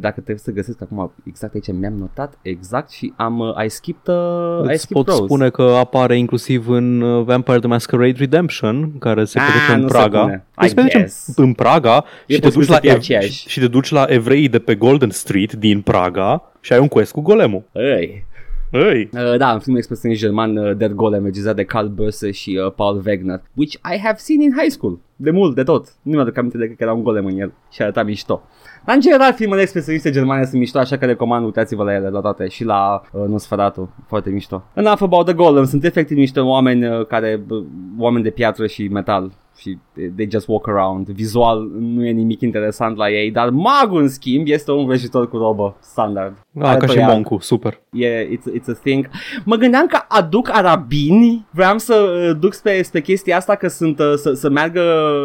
dacă trebuie să găsesc acum exact aici mi-am notat exact și am uh, I skipped uh, I Îți skipped pot Rose. spune că apare inclusiv în uh, Vampire the Masquerade Redemption, care se Ah, petrece în nu se Praga. pune. Deci I se petrece guess. în, în Praga E și te, posibil duci să la fie ev- aceeași. și, și te duci la evrei de pe Golden Street din Praga și ai un quest cu golemul. Ei. Ei, Uh, da, în filmul expresionist german uh, Der Golem, regizat de Carl Böse și uh, Paul Wegner, which I have seen in high school. De mult, de tot. Nu mi-aduc aminte de că era un golem în el și arăta mișto. Dar în general filmele expresioniste germane sunt mișto, așa că recomand, uitați-vă la ele, la toate și la uh, Nosferatu, foarte mișto. Enough about the Golem, sunt efectiv niște oameni uh, care, uh, oameni de piatră și metal și they just walk around. Vizual nu e nimic interesant la ei, dar magul în schimb este un vrăjitor cu robă standard. ah, Are ca și toiag. Moncu, super. E, it's, it's a thing. Mă gândeam că aduc arabini, vreau să uh, duc spre, spre chestia asta că sunt uh, să, să meargă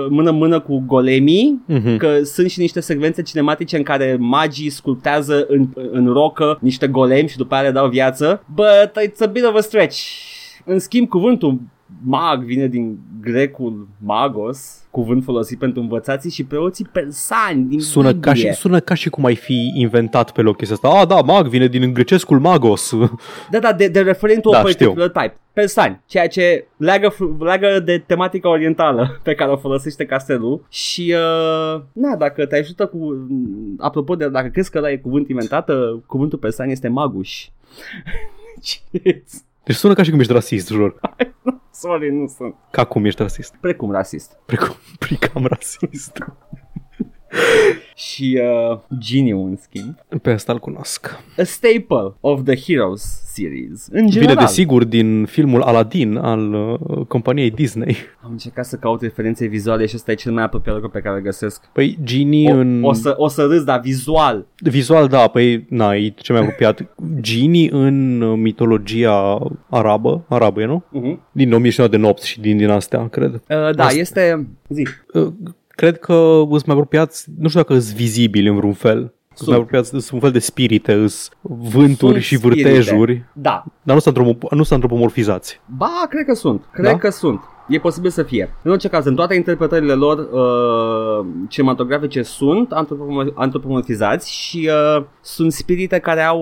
mână-mână cu golemii, Mhm. că sunt și niște secvențe cinematice în care magii sculptează în, în rocă niște golemi și după aia le dau viață, but it's a bit of a stretch. În schimb, cuvântul mag vine din grecul magos, cuvânt folosit pentru învățații și preoții persani din Sună ca, Biblie. și, sună ca și cum ai fi inventat pe loc chestia asta. Ah, da, mag vine din grecescul magos. Da, da, de, de referent to Da, a particular type. Persani, ceea ce leagă, fr- leagă de tematica orientală pe care o folosește castelul și, uh, na, dacă te ajută cu, apropo de, dacă crezi că ăla e cuvânt inventat, uh, cuvântul persan este maguș. Deci sună ca și cum ești rasist, jur. Sorry, nu sunt. Ca cum ești rasist. Precum rasist. Precum, precam rasist. Și uh, Geniu, în schimb. Pe asta îl cunosc. A staple of the Heroes series. În Vine general. desigur din filmul Aladdin al uh, companiei Disney. Am încercat să caut referențe vizuale și ăsta e cel mai apropiat lucru pe care îl găsesc. Păi Genie O, în... o, să, o să râs, dar vizual. Vizual, da, păi, na, e cel mai apropiat. Genie în uh, mitologia arabă, arabă e, nu? Uh-huh. Din 1900 de nopți și din, din astea, cred. Uh, da, Asta- este... Zi. Uh, cred că sunt mai apropiați, nu știu dacă sunt vizibili în vreun fel. Sunt Sunt. mai apropiați, sunt un fel de spirite, sunt vânturi Sunt și spirite. vârtejuri, Da. dar nu sunt, antropo- nu sunt antropomorfizați. Ba, cred că sunt. Cred Da? că sunt. E posibil să fie. În orice caz, în toate interpretările lor uh, cinematografice sunt antropomor- antropomorfizați și uh, sunt spirite care au,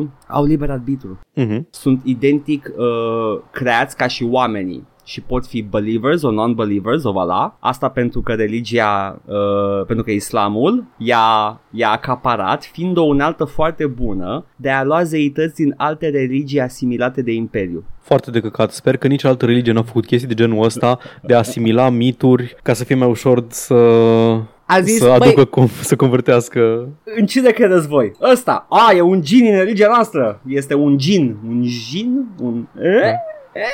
uh, au liber arbitru. Uh-huh. Sunt identic uh, creați ca și oamenii și pot fi believers sau non-believers, o vala. Asta pentru că religia, uh, pentru că islamul i-a, i-a acaparat, fiind o unealtă foarte bună de a lua zeități din alte religii asimilate de imperiu. Foarte de căcat. Sper că nici altă religie n-a făcut chestii de genul ăsta de a asimila mituri ca să fie mai ușor să, A zis, să băi, aducă, com- să convertească. în cine credeți voi? Ăsta, a, e un gin în religia noastră. Este un gin. Un gin? Un... E?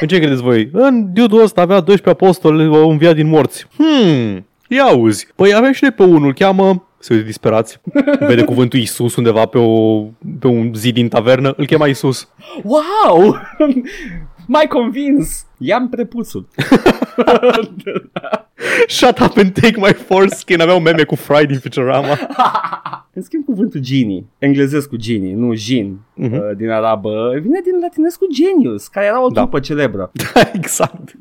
În ce credeți voi? În diodul ăsta avea 12 apostoli, au înviat din morți. Hmm, ia auzi. Păi avem și noi pe unul, îl cheamă se uită disperați. Vede cuvântul Isus undeva pe, o, pe un zid din tavernă, îl chema Isus. Wow! M-ai convins! I-am prepuțul. Shut up and take my foreskin. Aveau meme cu Fry din Futurama. În schimb, cuvântul genie, englezesc cu genie, nu gin, Mhm. uh, din arabă, vine din latinesc cu genius, care era o Da. trupă celebră. Da, exact.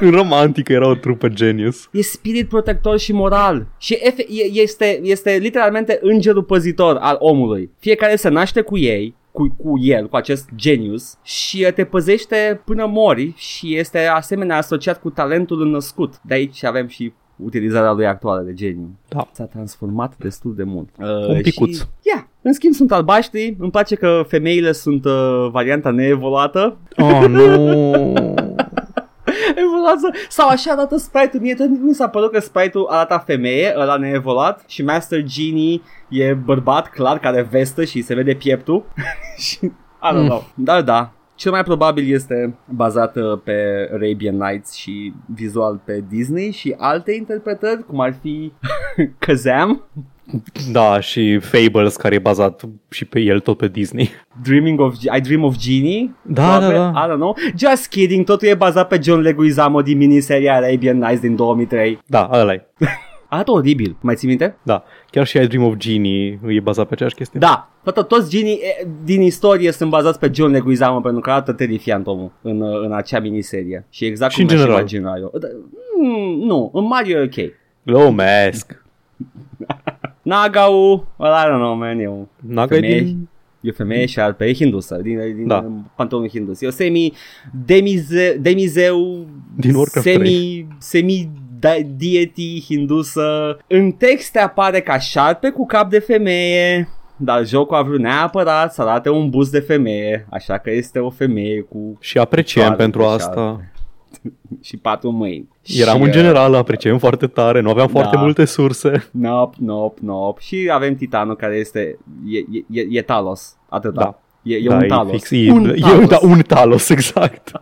În Roma antică era o trupă genius. E spirit protector și moral. Și efe- e- este, este literalmente îngerul păzitor al omului. Fiecare se naște cu ei, cu, cu el, cu acest genius și uh, te păzește până mori și este asemenea asociat cu talentul înnăscut. De aici avem și utilizarea lui actuală de geniu. Da. S-a transformat destul de mult. Uh, Un picuț. Și, yeah. În schimb sunt albaștri, îmi place că femeile sunt uh, varianta neevoluată. Oh, nu. lasă. Sau așa arată sprite-ul. Mie tot mi s-a părut că sprite-ul arată femeie, ăla neevoluat și Master Genie e bărbat clar care vestă și se vede pieptul. și I don't Mm. know. Da, da. Cel mai probabil este bazat uh, pe Arabian Nights și vizual pe Disney și alte interpretări, cum ar fi Kazam, Da, și Fables, care e bazat și pe el tot pe Disney. Dreaming of, I Dream of Genie. Da, probabil, da, da. I don't know. Just kidding, totul e bazat pe John Leguizamo din miniseria Arabian Nights din 2003. Da, ăla e. Arată oribil, mai ții minte? Da. Chiar și I Dream of Genie e bazat pe aceeași chestie. Da, toată, toți genii e, din istorie sunt bazați pe John Leguizamo pentru că arată terifiant omul în, uh, în acea miniserie. Și exact Și cum în mi-aș general. imagina eu. Da, mm, nu, în Mario e ok. Glumesc. Nagau, well, I don't know, man, e o Naga femeie, din... e o femeie și altă, e hindusă, din, din Da. da. panteonul hindus. E o semi demize, demizeu, Din Warcraft semi, semi da, deity hindusă. În texte apare ca șarpe cu cap de femeie, dar jocul a vrut neapărat să arate un buz de femeie, așa că este o femeie cu Și apreciem Picioare pentru pe asta. șarpe. și patru mâini. Eram și, în uh, general, apreciem foarte tare, nu aveam foarte Da. multe surse. Nope, nope, nope. Și avem Titanul care este, e, e, e, e Talos, atâta. Da. E, e da, un Talos. fix, e, un e, Talos. da, un talos, exact.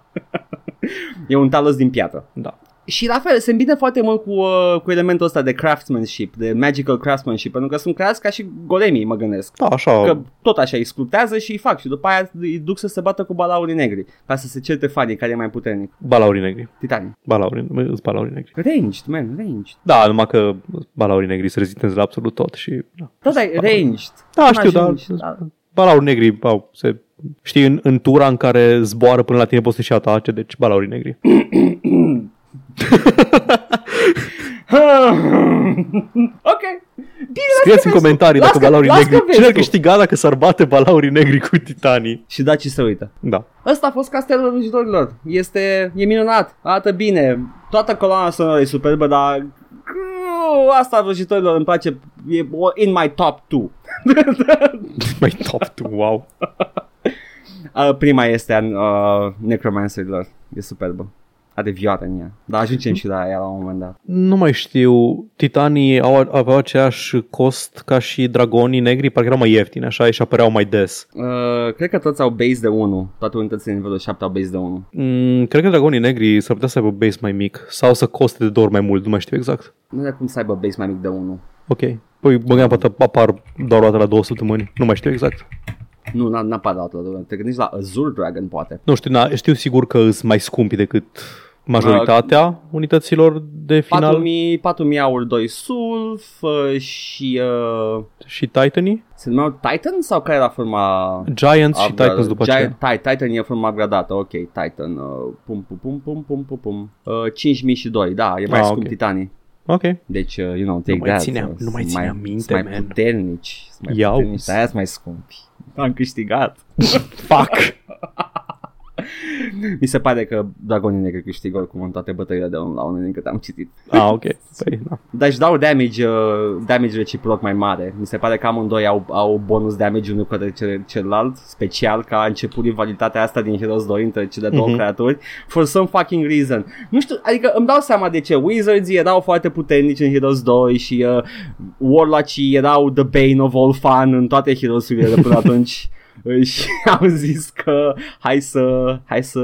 E un talos din piatră. Da. Și la fel, se îmbine foarte mult cu, uh, cu elementul ăsta de craftsmanship, de magical craftsmanship, pentru că sunt creați ca și golemii, mă gândesc. Da, așa. Că tot așa îi sculptează și îi fac și după aia îi duc să se bată cu balaurii negri, ca să se certe fanii care e mai puternic. Balaurii negri. Titanii. Balaurii, îs balaurii negri. Ranged, man, ranged. Da, numai că balaurii negri se rezistență la absolut tot și... Da, Da, da, e ranged. da Nu știu, dar ajungi, da. balaurii negri au, se... Știi, în, în tura în care zboară până la tine poți să și atace, deci balaurii negri. ok. Bine, Scrieți în las că comentarii vezi dacă tu. Las balaurii că- las negri... că vezi Cine ar tu. câștiga dacă s-ar bate balaurii negri cu titanii? Și da ce se uită. Da. Ăsta a fost castelul rugitorilor. Este, e minunat, arată bine. Toată coloana sonoră e superbă, dar Gruu, asta a rugitorilor îmi place. E in my top 2. Mai top tu, wow. Uh, prima este a uh, Necromancerilor. E superbă. Are vioară în ea. Dar ajungem și la ea la un moment dat. Nu mai știu, titanii au, aveau aceeași cost ca și dragonii negri, parcă erau mai ieftini, așa, și apăreau mai des. Uh, cred că toți au base de 1. Toate unitățile de nivelul 7 au base de 1. Mm, cred că dragonii negri s-ar putea să aibă base mai mic sau să coste de două ori mai mult, nu mai știu exact. Nu are cum să aibă base mai mic de 1. Ok. Păi mă gândeam poate apar doar o dată la două săptămâni, nu mai știu exact. Nu, n-a, n-a parat la Te gândești la Azure Dragon, poate. Nu știu, na, știu sigur că sunt mai scumpi decât majoritatea unităților de final 4000, 4000 aur 2 sulf uh, și uh, și Titanii. se numeau Titan sau care era forma Giants și upgradată? Titans după aceea. Giant, Ti- Titan e forma gradată, ok, Titan, uh, pum pum pum pum pum pum pum, uh, 5000 și 2, da, e mai Ah, scump ok. titanii. Ok. Deci, uh, you know, take Nu mai that. țineam- uh, nu mai sunt țineam minte, sunt mai man. puternici, sunt mai Iau. puternici, de aia sunt mai scumpi. Am câștigat. Fuck. Mi se pare că Dragonii Negri câștigă oricum în toate bătăile de 1 la 1 din câte am citit. ah, ok. Păi, da. Dar își dau damage, uh, damage reciproc mai mare. Mi se pare că amândoi au, au bonus damage unul către cel, celălalt, special, ca a început rivalitatea asta din Heroes 2 între cele două Mhm. creaturi, for some fucking reason. Nu știu, adică îmi dau seama de ce. Wizards erau foarte puternici în Heroes 2 și uh, Warlock-ii erau the bane of all fun în toate Heroes-urile de până atunci. și au zis că hai să, hai să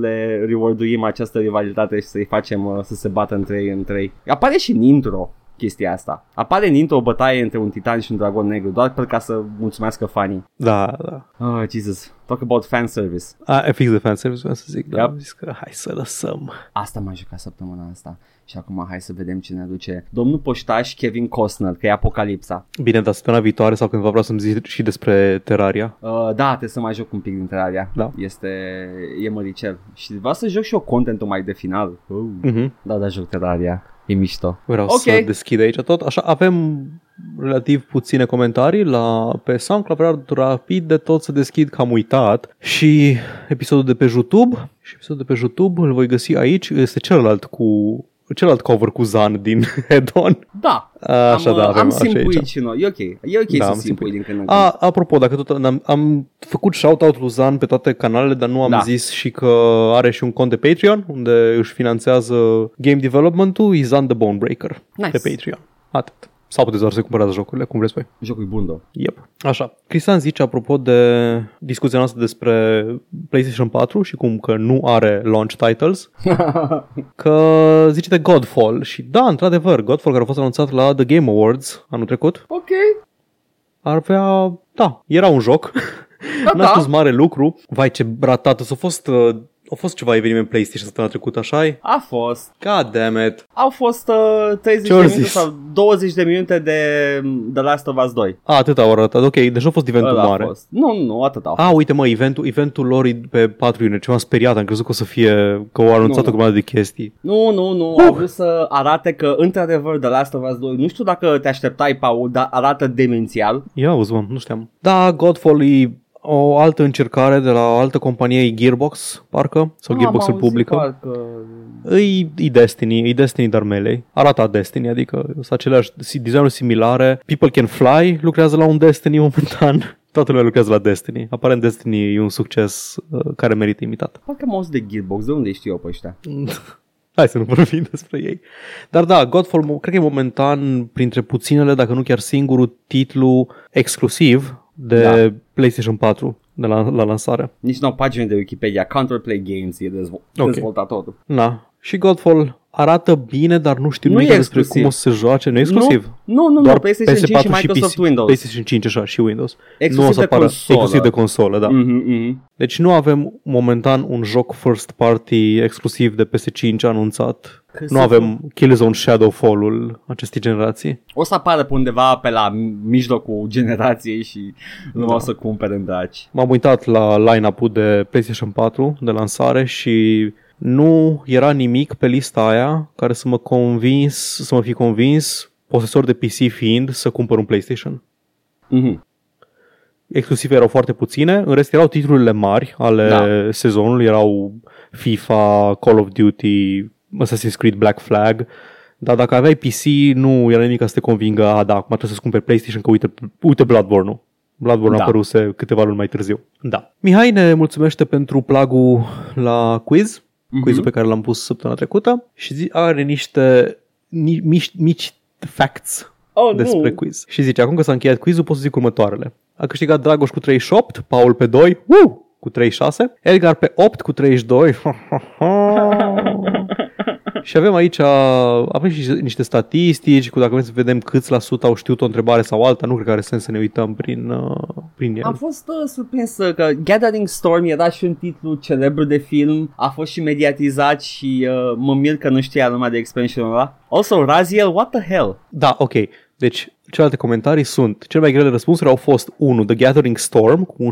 le rewarduim această rivalitate și să-i facem uh, să se bată între ei, între ei. Apare și în intro chestia asta. Apare în intro o bătaie între un titan și un dragon negru, doar pentru ca să mulțumească fanii. Da, da. Oh, Jesus. Talk about fan service. A, e fix de fanservice, vreau să zic, dar Yep. am zis că hai să lăsăm. Asta m-a jucat săptămâna asta. Și acum hai să vedem ce ne aduce domnul poștaș Kevin Costner, că e Apocalipsa. Bine, dar săptămâna viitoare sau cândva vreau să-mi zici și despre Terraria. Uh, da, trebuie să mai joc un pic din Terraria. Da. Este, e măricel. Și vreau să joc și eu contentul mai de final. Uh. Mhm. Da, da, joc Terraria. E mișto. Vreau Ok. să deschid aici tot. Așa, avem relativ puține comentarii la pe SoundCloud, vreau rapid de tot să deschid că am uitat și episodul de pe YouTube și episodul de pe YouTube îl voi găsi aici, este celălalt cu celălalt cover cu Zan din Head-On. Da, Așa, am, da, avem am așa simpuit aici. și noi. E ok. E ok Da, să am simpui din când în când. A, apropo, dacă tot am, am făcut shout-out lui Zan pe toate canalele, dar nu am Da. zis și că are și un cont de Patreon, unde își finanțează game development-ul, e Zan the Bonebreaker Nice. pe Patreon. Atât. Sau puteți doar să cumpărați jocurile, cum vreți voi. Jocul e bun, da. Yep. Așa. Cristian zice, apropo de discuția noastră despre PlayStation 4 și cum că nu are launch titles, că zice de Godfall și da, într-adevăr, Godfall care a fost anunțat la The Game Awards anul trecut, ok. ar avea, da, era un joc, Da, n-a da. spus mare lucru, vai ce ratat, a fost, uh, a fost ceva eveniment PlayStation săptămâna trecută, așa -i? A fost. God damn it. Au fost uh, 30 Ce de ori minute zis? sau 20 de minute de mm, The Last of Us 2. A, atât au arătat, ok, deci nu a fost eventul Ăla a mare. fost. Nu, nu, atât au fost. A, uite mă, eventul, eventul lor e pe 4 iunie, ceva speriat, am crezut că o să fie, că au anunțat Nu, o grămadă de chestii. Nu, nu, nu, Uh. au vrut să arate că, într-adevăr, The Last of Us 2, nu știu dacă te așteptai, Paul, dar arată demențial. Ia auzi, mă, nu știam. Da, Godfall e o altă încercare de la o altă companie, e Gearbox, parcă, sau Ah, Gearbox am îl auzit publică. Parcă... E, e Destiny, e Destiny dar melei. Arată Destiny, adică sunt aceleași si- designuri similare. People Can Fly lucrează la un Destiny momentan. Toată lumea lucrează la Destiny. Aparent Destiny e un succes uh, care merită imitat. Parcă am auzit de Gearbox, de unde știu eu pe ăștia? Hai să nu vorbim despre ei. Dar da, Godfall mo- cred că e momentan printre puținele, dacă nu chiar singurul titlu exclusiv de Da. PlayStation 4 de la, la lansare. Nici nu au pagină de Wikipedia, Counterplay Games e dezvol- Ok. dezvoltatorul. Na. Și Godfall arată bine, dar nu știu Nu nimic e despre exclusiv. cum o să se joace. Nu e exclusiv. Nu, nu, nu, Doar PlayStation 5 și Microsoft PC, Windows. PlayStation 5 așa și Windows. Exclusiv nu o să de apară consolă. exclusiv de consolă, da. Mhm, mhm. Deci nu avem momentan un joc first party exclusiv de PS5 anunțat. Că nu să avem Killzone Shadowfall-ul acestei generații. O să apară pe undeva pe la mijlocul generației și nu Da. o să cumpere în draci. M-am uitat la line-up-ul de PlayStation 4 de lansare și nu era nimic pe lista aia care să mă convins, să mă fi convins, posesor de PC fiind, să cumpăr un PlayStation. Mhm. Exclusive erau foarte puține, în rest erau titlurile mari ale Da. sezonului, erau FIFA, Call of Duty, Assassin's Creed Black Flag, dar dacă aveai PC nu era nimic ca să te convingă, a da, acum trebuie să-ți cumperi PlayStation, că uite, uite Bloodborne-ul. Bloodborne Da. a apăruse câteva luni mai târziu. Da. Mihai ne mulțumește pentru plagul la quiz, Mhm. quizul pe care l-am pus săptămâna trecută și zi, are niște ni, mici, mici facts Oh, despre nu. quiz. Și zice, acum că s-a încheiat quizul, pot să zic următoarele. A câștigat Dragoș cu 38, Paul pe 2, uh, cu 36, Edgar pe 8 cu 32. și avem aici, avem și niște statistici, cu dacă vrem să vedem câți la sută au știut o întrebare sau alta, nu cred că are sens să ne uităm prin, uh, prin el. Am fost uh, surprins uh, că Gathering Storm era și un titlu celebru de film, a fost și mediatizat și uh, mă mir că nu știa lumea de expansionul ăla. Also, Raziel, what the hell? Da, ok. Deci, celelalte comentarii sunt, cele mai grele răspunsuri au fost 1. The Gathering Storm cu 11%,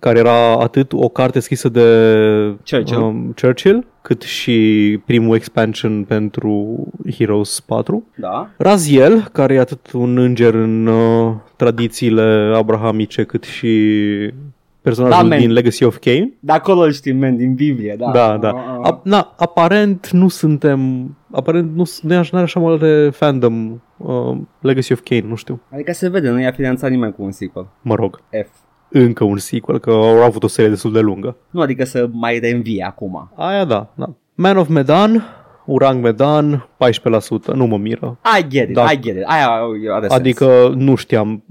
care era atât o carte scrisă de Churchill. Um, Churchill cât și primul expansion pentru Heroes 4. Da? Raziel, care e atât un înger în uh, tradițiile abrahamice, cât și personajul Da, man. din Legacy of Kain. De acolo îl știm, man, din Biblie, da. Da, da. Uh, uh. A, na, aparent nu suntem... Aparent nu, nu e are așa mare fandom uh, Legacy of Kain, nu știu. Adică se vede, nu i-a finanțat nimeni cu un sequel. Mă rog, F. încă un sequel, că au avut o serie destul de lungă. Nu adică să mai reînvie acum. Aia da, da. Man of Medan, Urang Medan, 14%, nu mă miră. I get it, Da. I get it. Aia are sens. Adică nu știam.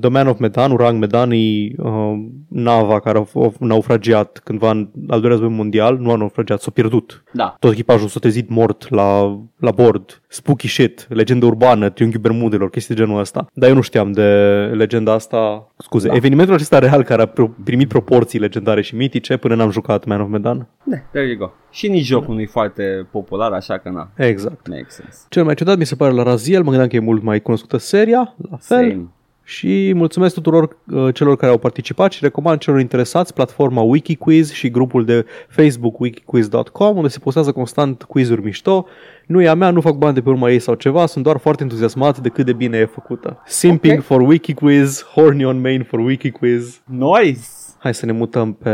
The Man of Medan, Urang Medan e uh, nava care a, f- a naufragiat cândva în al doilea război mondial, nu a naufragiat, s-a pierdut. Da. Tot echipajul s-a trezit mort la, la bord. Spooky shit, legendă urbană, triunghiul Bermudelor, chestii de genul ăsta. Dar eu nu știam de legenda asta. Scuze, Da. da. evenimentul acesta real care a pro- primit proporții legendare și mitice până n-am jucat Man of Medan. Da, there you go. Și nici jocul nu e foarte popular, așa că na, Exact. Makes sense. Cel mai ciudat mi se pare la Raziel, mă gândeam că e mult mai cunoscută seria, la fel. Same. Și mulțumesc tuturor uh, celor care au participat și recomand celor interesați platforma WikiQuiz și grupul de Facebook wikiquiz.com unde se postează constant quizuri mișto. Nu e a mea, nu fac bani de pe urma ei sau ceva, sunt doar foarte entuziasmat de cât de bine e făcută. Simping Ok. for WikiQuiz, horny on main for WikiQuiz. Nice! Hai să ne mutăm pe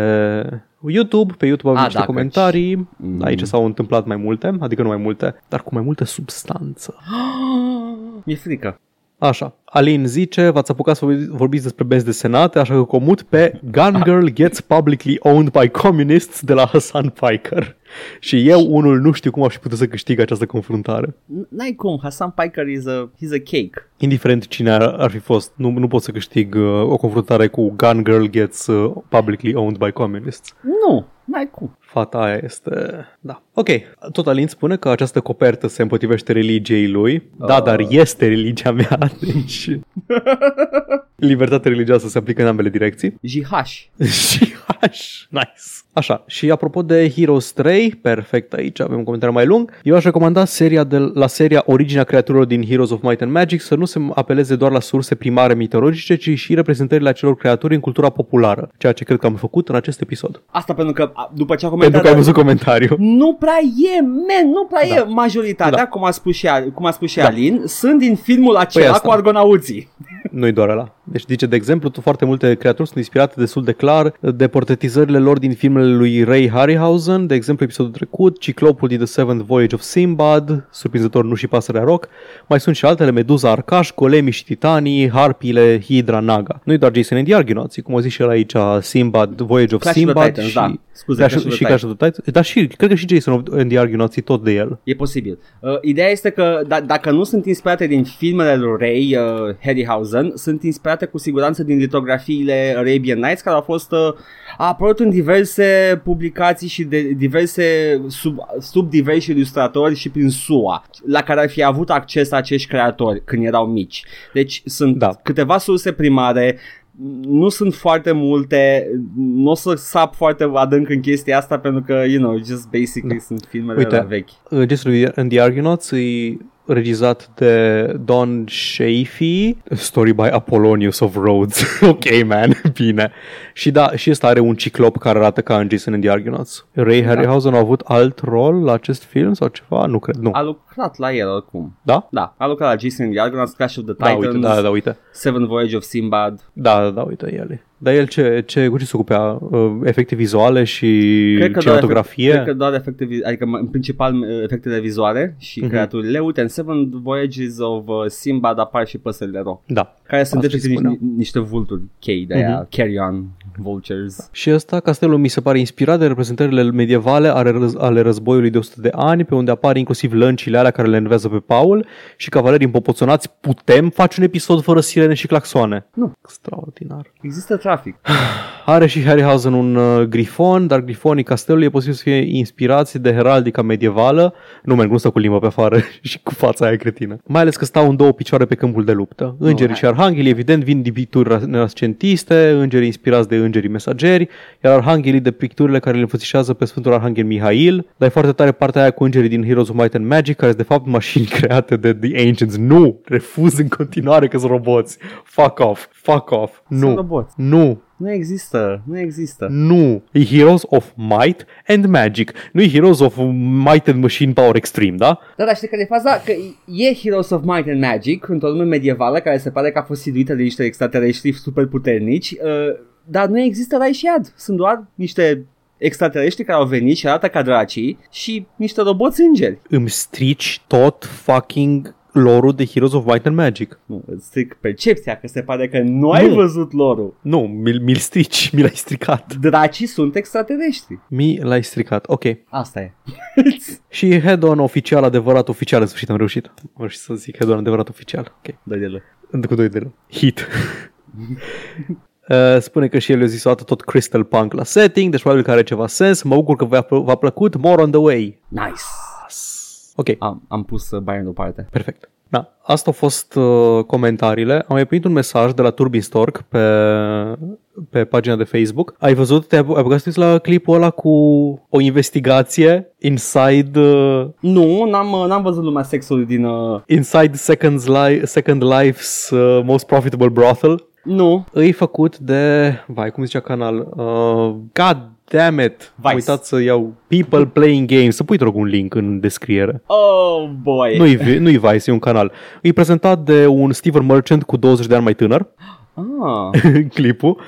YouTube, pe YouTube avem A, niște da, comentarii, Mm. aici s-au întâmplat mai multe, adică nu mai multe, dar cu mai multă substanță. Mi-e frică. Așa, Alin zice, v-ați apucat să vorbi- vorbiți despre benzi desenate, așa că comut pe Gun Girl Gets Publicly Owned by Communists de la Hassan Piker. Și eu, unul, nu știu cum aș fi putut să câștig această confruntare. N- N-ai cum, Hassan Piker is a, he's a cake. Indiferent cine ar, ar fi fost, nu, nu pot să câștig uh, o confruntare cu Gun Girl Gets uh, Publicly Owned by Communists. Nu, n-ai cum. Fata aia este... Da. Ok. Tot Alin spune că această copertă se împotrivește religiei lui. Da, Ah. dar este religia mea. Deci... Libertatea religioasă se aplică în ambele direcții. Jihaj. și H. Nice. Așa, și apropo de Heroes 3, perfect aici avem un comentariu mai lung, eu aș recomanda seria de la seria Originea creaturilor din Heroes of Might and Magic să nu se apeleze doar la surse primare mitologice, ci și reprezentările acelor creaturi în cultura populară, ceea ce cred că am făcut în acest episod. Asta pentru că a, după ce a Pentru comentat... că ai văzut comentariul. Nu prea e, man, nu prea Da. e. Majoritatea, Da. cum a spus și, Al- cum a spus și Da. Alin, sunt din filmul acela Păi asta. cu argonauții. Nu-i doar ăla. Deci zice, de exemplu, tu foarte multe creaturi sunt inspirate destul de clar de portretizările lor din filmele lui Ray Harryhausen, de exemplu episodul trecut, Ciclopul din The Seventh Voyage of Simbad, surprinzător nu și pasărea rock, mai sunt și altele, Meduza Arcaș, Golemii și Titanii, Harpile, Hydra, Naga. Nu-i doar Jason and the Argonauts, cum a zis și el aici, Simbad, Voyage of Clash of the Simbad Titans, și... da. Scuze, Clash, Clash of the și Clash of the Titans, dar și, cred că și Jason and the Argonauts e tot de el. E posibil. Uh, ideea este că da, dacă nu sunt inspirate din filmele lui Ray uh, Harryhausen, sunt inspirate cu siguranță din litografiile Arabian Nights care au fost uh, a apărut în diverse publicații și de diverse sub, sub diversi ilustratori și prin SUA la care ar fi avut acces acești creatori când erau mici. Deci sunt Da. câteva surse primare nu sunt foarte multe, nu o să sap foarte adânc în chestia asta pentru că, you know, just basically sunt filmele Uite. la vechi. Uh, Jason and the Argonauts e regizat de Don Shafee, story by Apollonius of Rhodes. ok, man, bine. Și da, și ăsta are un ciclop care arată ca în Jason and the Argonauts. Ray Da. Harryhausen a avut alt rol la acest film sau ceva? Nu cred, nu. A lucrat la el oricum. Da? Da, a lucrat la Jason and the Argonauts, Clash of the Da, Titans, uite, da, da, uite. Seven Voyage of Simbad. Da, da, da, uite, el e. Dar el ce, ce, cu ce se ocupea? Uh, efecte vizuale și Cred că, doar, cinematografie? efect, cred că doar efecte, vi- adică în principal uh, efectele vizuale și Mhm. creaturile. Uite, în Seven Voyages of uh, Simbad apar și păsările ro, Da. care sunt Asta efectiv spuneam. niște, niște vulturi chei de aia, Mhm. carry on vultures. Și ăsta, castelul mi se pare inspirat de reprezentările medievale ale, răz- ale războiului de 100 de ani, pe unde apar inclusiv lăncile alea care le învează pe Paul și cavalerii împopoțonați. Putem face un episod fără sirene și claxoane? Nu. Extraordinar. Există trafic. Are și Harryhausen un uh, grifon, dar grifonii castelului e posibil să fie inspirați de heraldica medievală. Nu merg, nu stă cu limba pe afară și cu fața aia cretină. Mai ales că stau în două picioare pe câmpul de luptă. Îngerii hai. și arhanghelii, evident, vin din picturi renascentiste, îngerii inspirați de îngerii mesageri, iar arhanghelii de picturile care le înfățișează pe Sfântul Arhanghel Mihail. Dar e foarte tare partea aia cu îngerii din Heroes of Might and Magic, care sunt de fapt mașini create de The Ancients. Nu! Refuz în continuare că sunt roboți. Fuck off! Fuck off! Nu! Sunt roboți. Nu! Nu există, nu există. Nu, e Heroes of Might and Magic. Nu e Heroes of Might and Machine Power Extreme, da? Da, dar știi care e faza? Că e Heroes of Might and Magic într-o lume medievală care se pare că a fost siduită de niște extraterestri super puternici, uh, dar nu există rai și iad. Sunt doar niște extraterestri care au venit și arată ca dracii și niște roboți îngeri. Îmi strici tot fucking lorul de Heroes of Might and Magic. Nu, îți stric percepția că se pare că nu ai Nu. văzut lorul. Nu, mi-l, mi-l strici, mi l-ai stricat. Dracii sunt extraterestri. Mi l-ai stricat, ok. Asta e. Și head-on oficial, adevărat oficial, în sfârșit am reușit. Am reușit să zic head-on adevărat oficial, ok. Dă de Cu doi de Hit. Uh, spune că și el a zis o dată tot Crystal Punk la setting, deci probabil că are ceva sens. Mă bucur că v-a, v-a plăcut. More on the way. Nice. Ok, Am, am pus uh, Bayern deoparte. perfect. Da, asta au fost uh, comentariile. Am mai primit un mesaj de la Turbin Stork pe, pe pagina de Facebook. Ai văzut, te-ai ai băgat să te uiți la clipul ăla cu o investigație inside uh, Nu, n-am, uh, n-am văzut lumea sexului din... Uh... inside Second's Li- Second Life's uh, Most Profitable Brothel. Nu. Îi făcut de, vai, cum zicea canal? Uh, God damn it! Vice. Am uitat să iau People Playing Games. Să pui, te rog, un link în descriere. Oh, boy. Nu-i, nu-i Vice, e un canal. E prezentat de un Steven Merchant cu 20 de ani mai tânăr, Ah. clipul.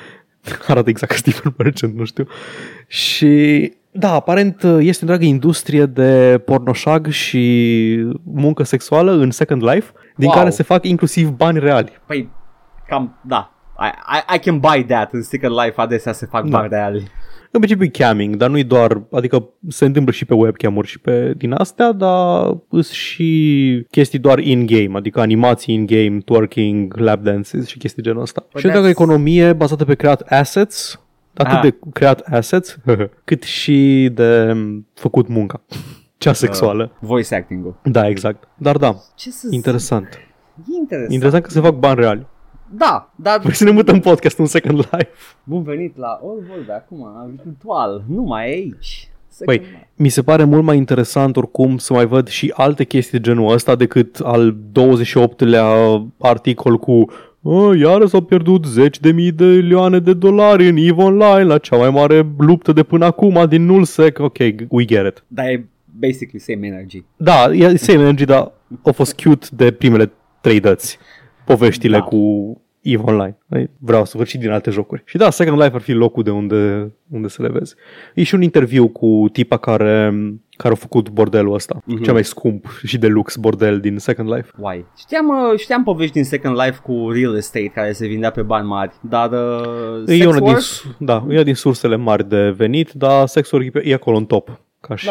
Arată exact ca Steven Merchant, nu știu. Și da, aparent este întreagă industrie de pornoșag și muncă sexuală în Second Life, din Wow. care se fac inclusiv bani reali. Păi, cam, da. I, I, I can buy that. În Second Life adesea se fac Da. bani reali. În principiu e camming, dar nu-i doar, adică se întâmplă și pe webcam-uri și pe din astea, dar sunt și chestii doar in-game, adică animații in-game, twerking, lap dances și chestii genul ăsta. But și o întreagă that's- economie bazată pe creat assets, atât Ah. de creat assets, cât și de făcut munca. Cea sexuală. Voice acting-ul. Da, exact. Dar da, Ce să interesant. E interesant. Interesant că se fac bani reali. Da, dar Vrei să ne mutăm podcast în Second Life? bun venit la All Vorbe acum, virtual, nu mai aici. Păi, Second Life. mi se pare mult mai interesant oricum să mai văd și alte chestii de genul ăsta decât al 28-lea articol cu "A, iară s-au pierdut 10 de mii de milioane de dolari în EVE Online la cea mai mare luptă de până acum din nullsec. Ok, we get it. Dar e basically same energy. Da, e same energy, dar a fost cute de primele trei dăți. Poveștile Da. cu EVE Online. Ei, Vreau să văd și din alte jocuri. Și da, Second Life ar fi locul de unde, unde să le vezi. E și un interviu cu tipa care, care a făcut bordelul ăsta. Mhm. Cel mai scump și de lux bordel din Second Life. Why? Știam, uh, știam povești din Second Life cu real estate care se vindea pe bani mari, dar uh, E sex una din, work? su- da, e una din sursele mari de venit, dar sexul e, pe- e acolo în top. Ca și...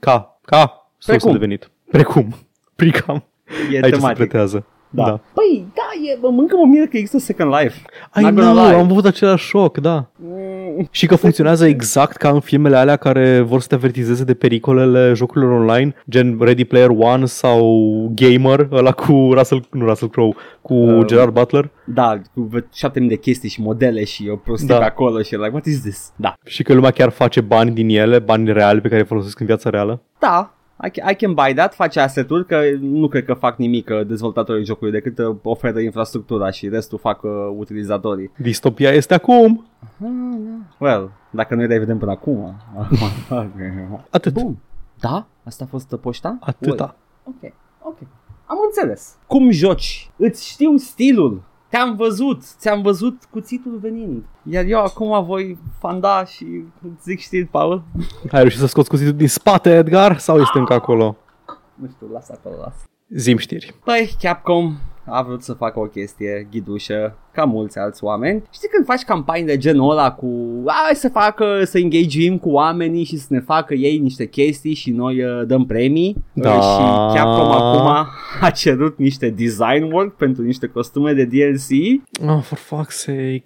Ca. Ca. Sursă Da. Precum. de venit. Precum. Pricam. E Aici se tematic. pretează. Da. da. Păi, da, e, bă, încă mă miră că există Second Life. I Not gonna know, lie. am avut același șoc, da. Mm, Și că funcționează exact ca în filmele alea care vor să te avertizeze de pericolele jocurilor online, gen Ready Player One sau Gamer, ăla cu Russell, nu Russell Crowe, cu Uh, Gerard Butler. Da, cu vă- 7000 de chestii și modele și o prostie Da. pe acolo și like, what is this? Da. Și că lumea chiar face bani din ele, bani reali pe care îi folosesc în viața reală. Da, I can, I can buy that, face asset-uri, că nu cred că fac nimic uh, dezvoltatorii jocului decât uh, oferă infrastructura și restul fac uh, utilizatorii. Distopia este acum. Well, dacă noi le vedem până acum. Atât. Bun. Da? Asta a fost uh, poșta? Atâta. Ok, ok. Am înțeles. Cum joci? Îți știu stilul. Te-am văzut, ți-am văzut cuțitul venind. Iar eu acum voi fanda și îți zic știri, Paul. Ai reușit să scoți cuțitul din spate, Edgar? Sau este încă acolo? Nu știu, lasă acolo, lasă. Zim știri. Păi, Capcom a vrut să facă o chestie ghidușă, ca mulți alți oameni. Știi când faci campanii de genul ăla cu hai să facă, să engagem cu oamenii și să ne facă ei niște chestii și noi uh, dăm premii? Da. Uh, Și Capcom acum a cerut niște design work pentru niște costume de DLC. Oh, for fuck's sake.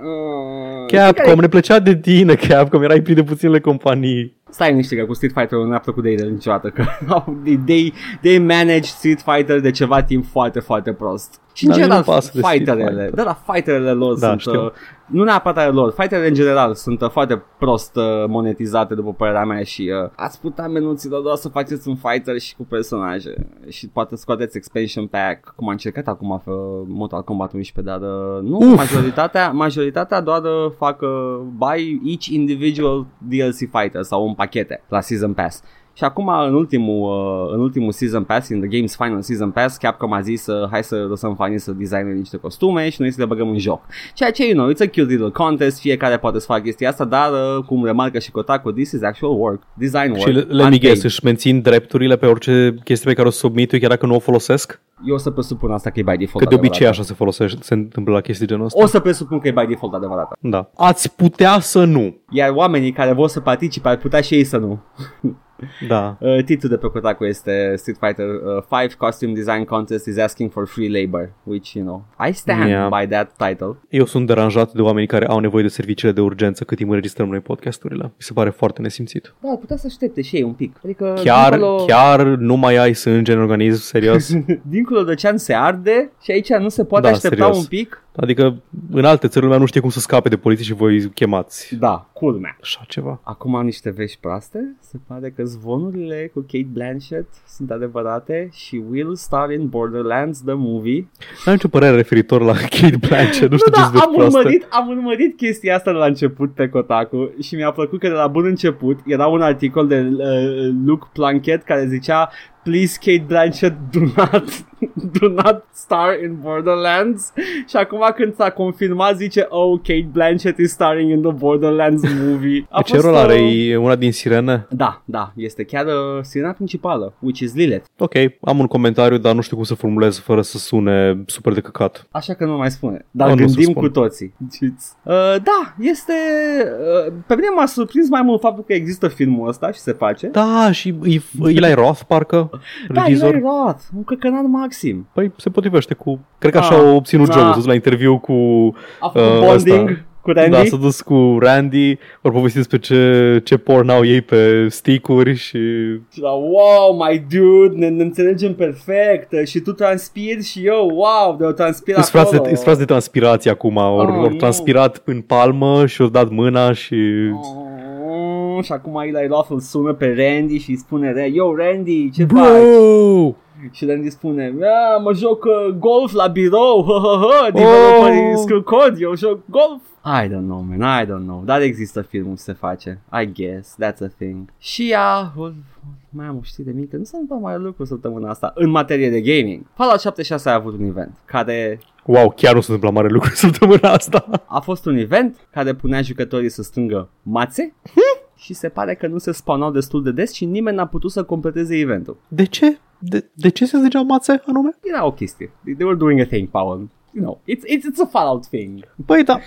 Uh, Capcom, ne plăcea de tine, Capcom, erai prin de puținele companii. Stai niște că cu Street Fighter nu a plăcut de ei niciodată că au- they, they manage Street Fighter de ceva timp foarte, foarte prost. Și în Dar general, nu pasă de Street fighterele, Fighter. da, da, fighterele lor Da, sunt, știu. uh, nu neapărat ale lor, fighterele în general sunt uh, foarte prost uh, monetizate după părerea mea și uh, ați putea menuților doar să faceți un fighter și cu personaje și poate scoateți expansion pack, cum am încercat acum pe Mortal Kombat 11, dar uh, nu, Uf. majoritatea, majoritatea doar uh, fac uh, buy each individual DLC fighter sau în pachete la Season Pass. Și acum în ultimul, uh, în ultimul Season Pass, in the game's final Season Pass, Capcom a zis uh, hai să lăsăm fanii să designe niște costume și noi să le băgăm în joc. Ceea ce, you know, it's a cute little contest, fiecare poate să facă chestia asta, dar uh, cum remarcă și Kotaku, this is actual work, design work. Și le, le unpaid. migues, își mențin drepturile pe orice chestie pe care o submit chiar dacă nu o folosesc? Eu o să presupun asta că e by default Că de obicei adevărat. așa se folosește, se întâmplă la chestii genul ăsta. O să presupun că e by default adevărat. Da. Ați putea să nu. Iar oamenii care vor să participe ar putea și ei să nu. Da. Uh, titlul de pe Kotaku este Street Fighter uh, 5 Costume Design Contest is asking for free labor, which, you know, I stand Yeah. by that title. Eu sunt deranjat de oamenii care au nevoie de serviciile de urgență cât timp înregistrăm noi podcasturile. Mi se pare foarte nesimțit. Da, ar putea să aștepte și ei un pic. Adică, Chiar, dincolo, chiar nu mai ai sânge în organism, serios? dincolo de ocean se arde și aici nu se poate Da, aștepta serios. un pic. Adică în alte țări lumea nu știe cum să scape de poliție și voi chemați. Da, culmea. Așa ceva. Acum am niște vești proaste. Se pare că zvonurile cu Kate Blanchett sunt adevărate și will star in Borderlands the movie. N-am nicio părere referitor la Kate Blanchett, nu știu da, ce vești am proaste. urmărit, am urmărit chestia asta de la început pe Kotaku și mi-a plăcut că de la bun început era un articol de uh, Luke Plunkett care zicea please Kate Blanchett do not do not star in Borderlands și acum când s-a confirmat zice oh Kate Blanchett is starring in the Borderlands movie A ce rol are? E una din sirene? Da, da, este chiar uh, sirena principală which is Lilith Ok, am un comentariu, dar nu știu cum să formulez fără să sune super de căcat. Așa că nu mai spune Dar O, nu gândim să spun. cu toții uh, Da, este uh, Pe mine m-a surprins mai mult faptul că există filmul ăsta și se face Da, și e- Eli Roth, parcă, Da, regizor. Eli Roth, un căcănat maxim Păi se potrivește cu... Cred că așa Ah, a obținut da. Joe, s-a dus la interviu cu... A făcut Uh, bonding ăsta. cu Randy Da, s-a dus cu Randy, au povestit despre ce, ce porn au ei pe stick-uri și... Și la, wow, my dude, ne, ne înțelegem perfect și tu transpiri și eu, wow, de o transpir Îți frați acolo. de, îți frați de transpirație acum, ori Ah, oh, nu. transpirat în palmă și au dat mâna și... Oh, și acum Eli Roth îl sună pe Randy și îi spune, yo, Randy, ce faci? Bro! Și Randy spune, "Ah, mă joc uh, golf la birou, ha, ha, ha, developerii Oh. scriu cod, eu joc golf. I don't know, man, I don't know. Dar există filmul se face, I guess, that's a thing. Și ea, mai am o știre mică, nu s-a întâmplat mai lucru săptămâna asta în materie de gaming. Fallout 76 a avut un event care Wow, chiar nu se întâmplă mare lucru săptămâna asta. a fost un event care punea jucătorii să strângă mațe și se pare că nu se spawnau destul de des și nimeni n-a putut să completeze eventul. De ce? De, de ce se ziceau mațe anume? Era o chestie. They were doing a thing, Paul. You know, it's, it's, it's a Fallout thing. Băi, da.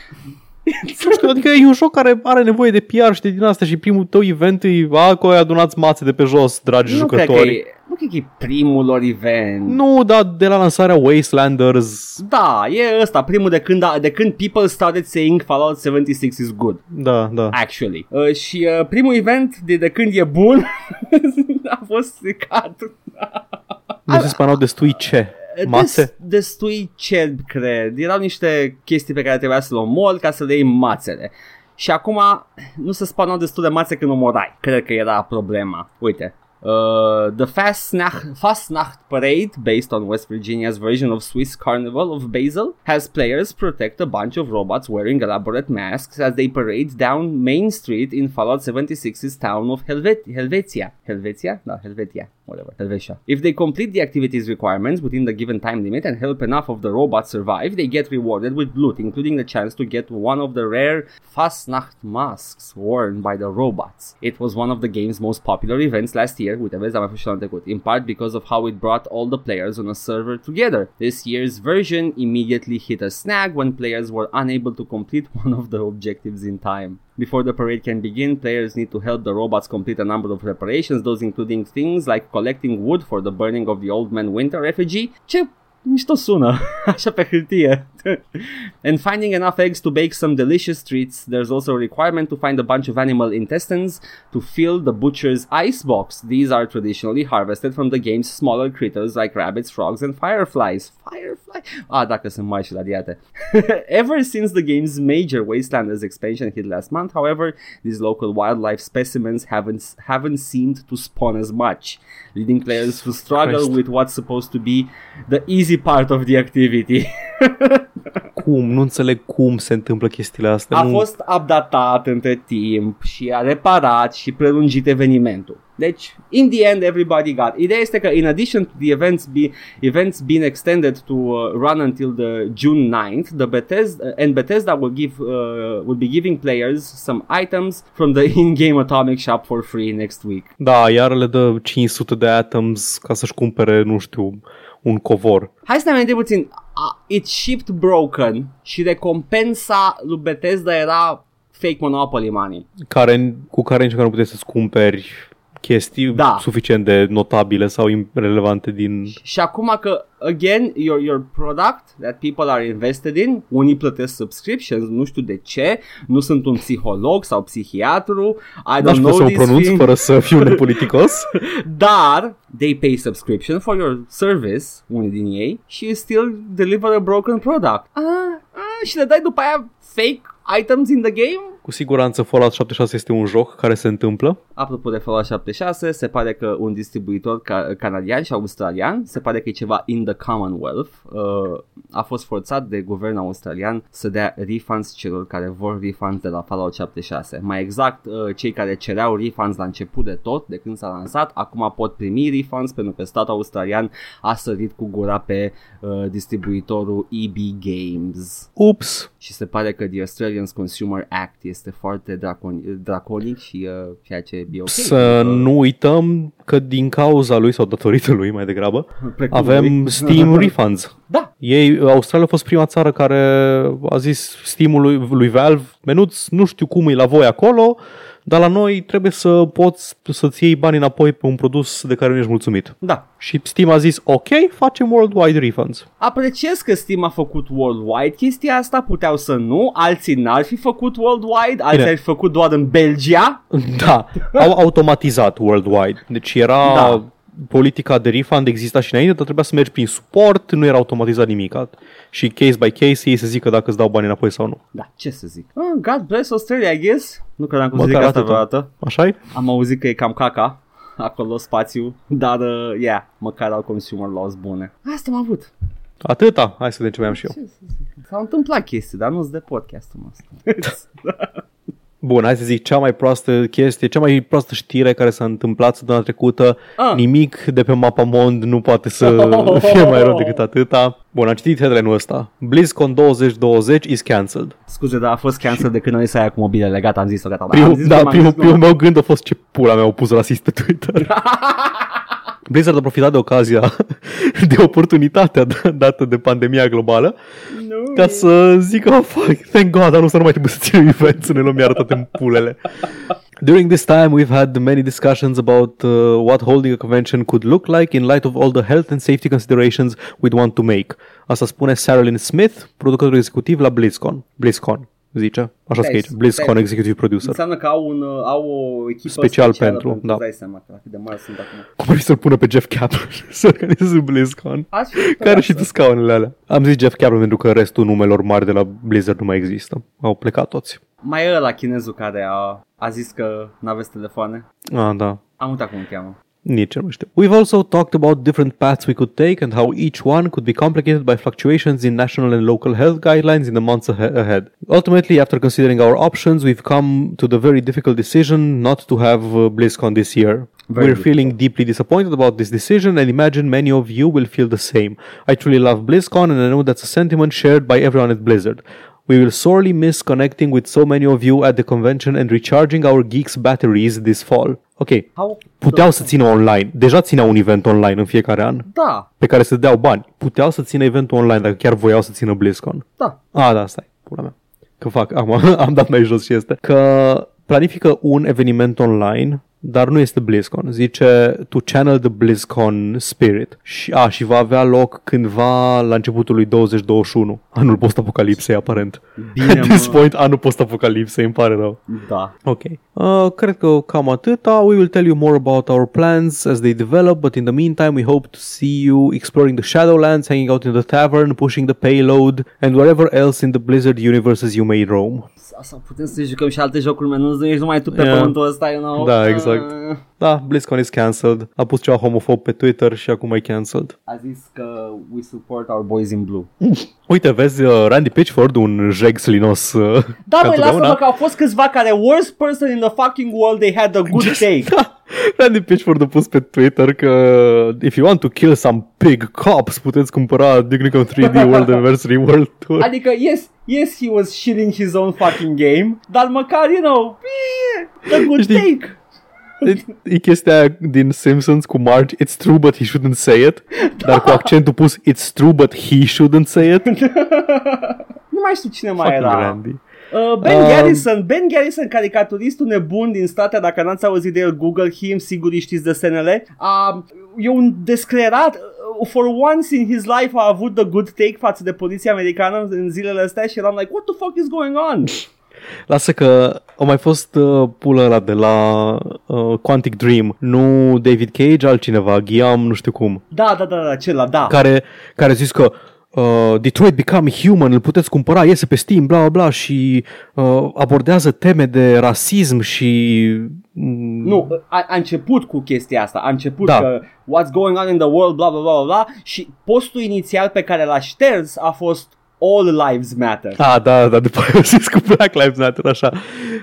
Nu știu, adică e un joc care are nevoie de PR și de din asta și primul tău event e, a, că ai adunați mațe de pe jos, dragi nu cred, că jucători. e, nu cred că e primul lor event. Nu, dar de la lansarea Wastelanders, Da, e ăsta, primul de când, a, de când people started saying Fallout 76 is good, da, da. actually. Uh, și uh, primul event de, de când e bun a fost stricat. Nu se spanau destui ce? Mațe? Des, destui cerbi, cred. Erau niște chestii pe care trebuia să le omori ca să le iei mațele. Și acum nu se spanau destul de mațe când omorai. Cred că era problema. Uite. Uh, the Fastnacht, Fastnacht Parade, based on West Virginia's version of Swiss Carnival of Basel, has players protect a bunch of robots wearing elaborate masks as they parade down Main Street in Fallout 76's town of Helvet- Helvetia. Helvetia? No, Helvetia. Whatever. Helvetia. If they complete the activities requirements within the given time limit and help enough of the robots survive, they get rewarded with loot, including the chance to get one of the rare Fastnacht masks worn by the robots. It was one of the game's most popular events last year, și in part because of how it brought all the players on a server together. This year's version immediately hit a snag when players were unable to complete one of the objectives in time. Before the parade can begin, players need to help the robots complete a number of reparations, those including things like collecting wood for the burning of the Old Man Winter effigy. Ce sună, așa pe hârtie. and finding enough eggs to bake some delicious treats. There's also a requirement to find a bunch of animal intestines to fill the butcher's ice box. These are traditionally harvested from the game's smaller critters like rabbits, frogs, and fireflies. Firefly? Ah, dacă sunt mai și radiate. Ever since the game's major Wastelanders expansion hit last month, however, these local wildlife specimens haven't haven't seemed to spawn as much, leading players to struggle Christ. with what's supposed to be the easy part of the activity. Cum? Nu înțeleg cum se întâmplă chestiile astea. A nu... fost updatat între timp și a reparat și prelungit evenimentul. Deci, in the end, everybody got. Ideea este că, in addition to the events, be, events being extended to uh, run until the June 9th, the Bethesda and Bethesda will give uh, will be giving players some items from the in-game Atomic Shop for free next week. Da, iar le dă 500 de atoms ca să-și cumpere, nu știu, un covor. Hai să ne amintim puțin. Uh, it shipped broken și recompensa lui Bethesda era fake Monopoly money. Care, cu care nici măcar nu puteți să-ți cumperi chestii Da. suficient de notabile sau relevante din... Și acum că, again, your, your product that people are invested in, unii plătesc subscriptions, nu știu de ce, nu sunt un psiholog sau psihiatru, I N-aș don't putea know să o these pronunț things, fără să fiu nepoliticos. dar they pay subscription for your service, unii din ei, și you still deliver a broken product. Ah, ah, și le dai după aia fake items in the game? Cu siguranță Fallout 76 este un joc care se întâmplă. Apropo de Fallout 76, se pare că un distribuitor ca- canadian și australian, se pare că e ceva in the Commonwealth, uh, a fost forțat de guvernul australian să dea refunds celor care vor refunds de la Fallout 76. Mai exact, uh, cei care cereau refunds la început de tot, de când s-a lansat, acum pot primi refunds pentru că statul australian a sărit cu gura pe uh, distribuitorul EB Games. Ups! Și se pare că the Australian Consumer Act este foarte dracon- draconic și uh, ceea ce e ok. Să nu uităm că din cauza lui sau datorită lui mai degrabă Precum avem lui. Steam Refunds. Da, Ei, Australia a fost prima țară care a zis Steam-ului lui Valve, menuț, nu știu cum e la voi acolo, dar la noi trebuie să poți să-ți iei bani înapoi pe un produs de care nu ești mulțumit. da. Și Steam a zis, ok, facem worldwide refunds. Apreciez că Steam a făcut worldwide chestia asta, puteau să nu, alții n-ar fi făcut worldwide, alții Bine. ar fi făcut doar în Belgia. Da, au automatizat worldwide. Deci era Da. Politica de refund exista și înainte, dar trebuia să mergi prin suport, nu era automatizat nimic. Și case by case ei să zică dacă îți dau bani înapoi sau nu. Da, ce să zic. Oh, God bless Australia, I guess. Nu credeam că o să zic Măcar asta atâta. vreodată. așa e? Am auzit că e cam caca acolo spațiu, dar, uh, yeah, măcar au consumer laws bune. Asta am avut. Atâta? Hai să vedem ce mai am și eu. Ce să zic? S-au întâmplat chestii, dar nu-s de podcastul nostru. Bun, hai să zic cea mai proastă chestie, cea mai proastă știre care s-a întâmplat săptămâna trecută. Ah. Nimic de pe Mapamond nu poate să fie mai rău decât atâta. Bun, am citit headline-ul ăsta. BlizzCon 2020 is cancelled. Scuze, dar a fost cancel de când noi să aia cu mobilele. Gata, am zis-o, gata. am Primul, zis da, cum am primul, zis, nu. primul meu gând a fost ce pula mea au pus rasist pe Twitter. Blizzard a profitat de ocazia, de oportunitatea d- dată de pandemia globală Nu. ca să zică, oh, fuck, thank God, dar nu să nu mai trebuie să ținem event, să ne luăm iar toate în pulele. During this time, we've had many discussions about uh, what holding a convention could look like in light of all the health and safety considerations we'd want to make. Asta spune Sarah Lynn Smith, producător executiv la BlizzCon. BlizzCon, zice. Așa scrie aici. Nice. BlizzCon Nice. Executive Producer. Înseamnă că au, un, uh, au o echipă Special specială pentru, da. Îți dai seama că cât de mari sunt acum. Cum ar fi să-l pună pe Jeff Kaplan să organizeze BlizzCon? Ați fi Care și tu scaunele alea. Am zis Jeff Kaplan pentru că restul numelor mari de la Blizzard nu mai există. Au plecat toți. Mai e ăla chinezul care a, a zis că n-aveți telefoane. Ah, da. Am uitat cum îl cheamă. Nici. We've also talked about different paths we could take and how each one could be complicated by fluctuations in national and local health guidelines in the months ahe- ahead. Ultimately, after considering our options, we've come to the very difficult decision not to have uh, BlizzCon this year. Very We're difficult. feeling deeply disappointed about this decision and imagine many of you will feel the same. I truly love BlizzCon and I know that's a sentiment shared by everyone at Blizzard. We will sorely miss connecting with so many of you at the convention and recharging our geeks batteries this fall. Ok, How? puteau să țină online. Deja țineau un event online în fiecare an Da, pe care să deau bani. Puteau să țină eventul online dacă chiar voiau să țină BlizzCon. da. Ah, da, stai, pula mea. Că fac, am, am dat mai jos și este. Că planifică un eveniment online, dar nu este BlizzCon. Zice to channel the BlizzCon spirit. Și, a, și va avea loc cândva la începutul lui 2021. Anul post-apocalipsei, aparent. Bine, At this mă. point, anul post-apocalipsei, îmi pare rău. Da. Ok. Uh, cred că cam atâta. We will tell you more about our plans as they develop, but in the meantime we hope to see you exploring the Shadowlands, hanging out in the tavern, pushing the payload, and wherever else in the Blizzard universes you may roam. Sau putem să jucăm și alte jocuri, man. Nu ești numai tu pe Yeah. pământul ăsta, you know? Da, exact. Uh, Da, BlizzCon is cancelled. A pus ceva homofob pe Twitter și acum e cancelled. A zis că we support our boys in blue. Uite, vezi uh, Randy Pitchford, un jeg slinos uh, Da, ca băi, lasă-mă întotdeauna. că au fost câțiva care worst person in the fucking world, they had a good take. Da, Randy Pitchford a pus pe Twitter că if you want to kill some pig cops, puteți cumpăra Duke Nukem 3D World Anniversary World Tour. Adică, yes, yes, he was shitting his own fucking game, dar măcar, you know, eh, a good Știi- take. E, e chestia aia din Simpsons cu Marge, it's true but he shouldn't say it, dar cu accentul pus, it's true but he shouldn't say it. Nu mai știu cine mai Fucking era. Randy. Uh, ben Um, Garrison, Ben Garrison, caricaturistul nebun din state, dacă n-ați auzit de el, Google him, sigur îi știți de SNL. Uh, e un descrerat, uh, for once in his life a avut the good take față de poliția americană în zilele astea și eram like, what the fuck is going on? Lasă că a mai fost uh, pula ăla de la uh, Quantic Dream, nu David Cage, altcineva, Guillaume, nu știu cum, Da, da, da, da, acela, da. care, care a zis că uh, Detroit Become Human, îl puteți cumpăra, iese pe Steam, bla bla bla și uh, abordează teme de rasism și... mm, Nu, a, a început cu chestia asta, a început Da. că what's going on in the world, bla bla bla bla, bla și postul inițial pe care l-a șters a fost All Lives Matter. Ah, da, da, după aia a zis cu Black Lives Matter, așa.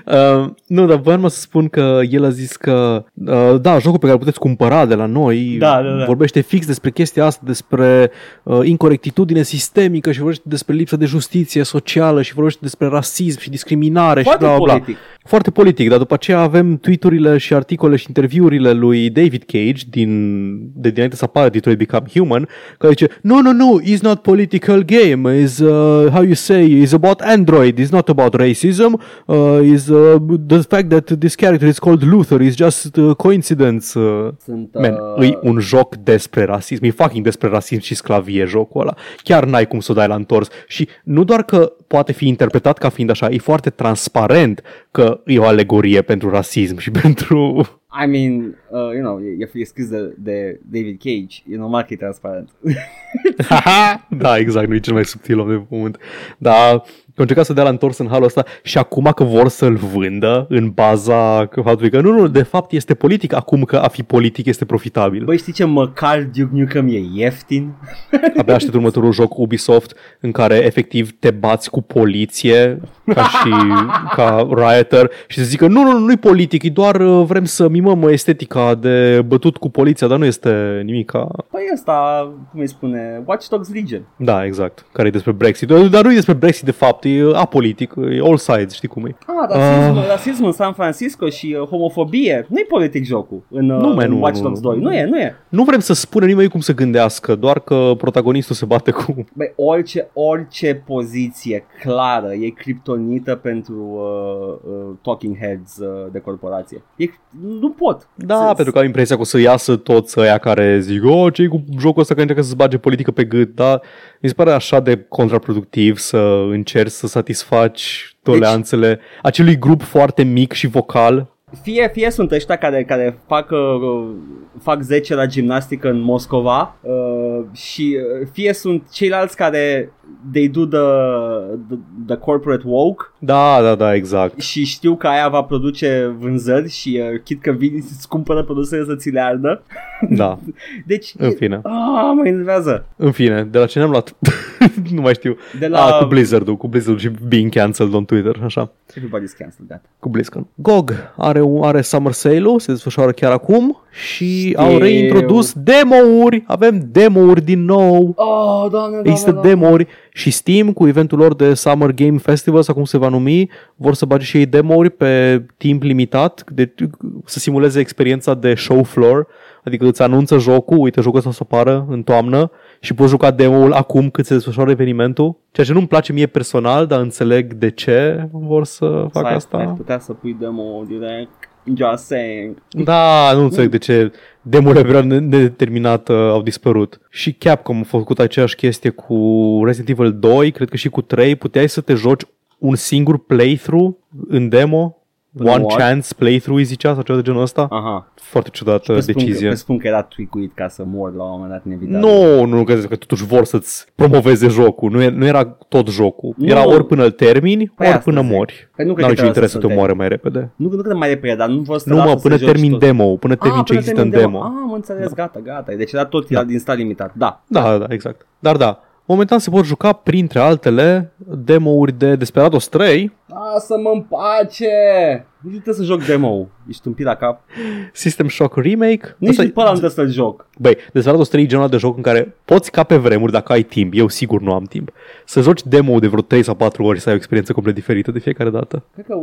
Uh, nu, dar voiam să spun că el a zis că, uh, da, jocul pe care îl puteți cumpăra de la noi Da, da, da. vorbește fix despre chestia asta, despre uh, incorectitudine sistemică și vorbește despre lipsă de justiție socială și vorbește despre rasism și discriminare Foarte și bla, bla, bla. politic. Foarte politic, dar după aceea avem tweet-urile și articole și interviurile lui David Cage din, de dinainte să apară Detroit Become Human, care zice, no, no, no, it's not political game, is uh, how you say, is about Android, is not about racism, uh, is uh, the fact that this character is called Luther is just uh, coincidence. Uh, Sunt, Man, uh, e un joc despre rasism, e fucking despre rasism și sclavie jocul ăla. Chiar n-ai cum să o dai la întors. Și nu doar că poate fi interpretat ca fiind așa, e foarte transparent că e o alegorie pentru rasism și pentru... I mean, uh, you know, e, e scris de, de David Cage, e normal că e transparent. da, exact, nu e cel mai subtil om de pământ. Dar au încercat să dea la întors în halul ăsta și acum că vor să-l vândă în baza că faptului că nu, nu, de fapt este politic, acum că a fi politic este profitabil. Băi, știi ce? Măcar Duke Nukem e ieftin. Abia aștept următorul joc Ubisoft în care efectiv te bați cu poliție ca și ca rioter și să zică nu, nu, nu, nu-i politic, e doar uh, vrem să mimăm estetica de bătut cu poliția, dar nu este nimic ca... Păi ăsta, cum îi spune, Watch Dogs Legion. Da, exact, care e despre Brexit. Dar nu e despre Brexit de fapt, e apolitic, e all sides, știi cum e. Ah, rasism, uh. rasism în San Francisco și uh, homofobie. Nu-i politic jocul în, uh, Nu, man, în nu, Watch nu, Dogs nu. 2. Nu e, nu e. Nu vrem să spunem nimeni cum să gândească, doar că protagonistul se bate cu... Băi, orice, orice poziție clară e criptonită pentru uh, uh, talking heads uh, de corporație. E, nu pot. Da, Se- pentru că am impresia că o să iasă toți ăia care zic, oh, ce cu jocul ăsta care încearcă să-ți bage politică pe gât, dar mi se pare așa de contraproductiv să încerci să satisfaci toleranțele acelui grup foarte mic și vocal. Fie, fie sunt ăștia care, care fac, uh, fac 10 la gimnastică în Moscova uh, și uh, fie sunt ceilalți care they do the, the, the corporate woke Da, da, da, exact. și știu că aia va produce vânzări și uh, chit că vin să-ți cumpără produsele să ți le ardă. Da, Deci, în fine. ah, mă enervează. În fine, de la ce ne-am luat? nu mai știu. De La... la Ah, cu Blizzard-ul, cu Blizzard și being cancelled on Twitter, așa. Everybody's cancelled, gata. Cu BlizzCon. GOG are, un- are Summer Sale-ul, se desfășoară chiar acum și Știu. au reintrodus demo-uri. Avem demo-uri din nou. Oh, doamne, doamne, Există doamne. demo-uri și Steam cu eventul lor de Summer Game Festival sau cum se va numi, vor să bage și ei demo-uri pe timp limitat, de, să simuleze experiența de show floor, adică îți anunță jocul, uite jocul ăsta o să apară în toamnă și poți juca demo-ul acum cât se desfășoară evenimentul, ceea ce nu-mi place mie personal, dar înțeleg de ce vor să fac Ai- asta. Ai putea să pui demo direct. Just saying. Da, nu înțeleg de ce demorile pe perioadă nedeterminată au dispărut. Și Capcom a făcut aceeași chestie cu Resident Evil 2, cred că și cu 3, puteai să te joci un singur playthrough în demo, one What? chance playthrough îi zicea sau ceva de genul ăsta. Aha. Foarte ciudată Pe spun, că, decizie. pe spun că era tweakuit ca să mor la un moment dat inevitabil. Nu, nu, că, că totuși vor să-ți promoveze jocul. Nu, e, nu era tot jocul. Nu. Era ori până îl termini, Păi ori asta până zic. mori. Păi nu cred N-au că niciun interes trebuie să te să omoare mai repede. Nu, nu cred mai repede, dar nu vor să te Nu, lasă mă, să până joci termin tot. demo, până termin Ah, ce până există în termin demo. Ah, am înțeles, gata, gata. Deci era tot era din stat limitat. Da. Da, da, da, exact. Dar da, momentan se pot juca printre altele demo-uri de Desperados 3, Lasă-mă în pace! Nici nu trebuie să joc demo Ești tâmpit la cap. System Shock Remake. Nici Asta nu e- pe ăla nu trebuie să-l joc. Băi, Desperados 3 e genul ăla de joc în care poți ca pe vremuri, dacă ai timp, eu sigur nu am timp, să joci demo de vreo 3 sau 4 ori și să ai o experiență complet diferită de fiecare dată. Cred că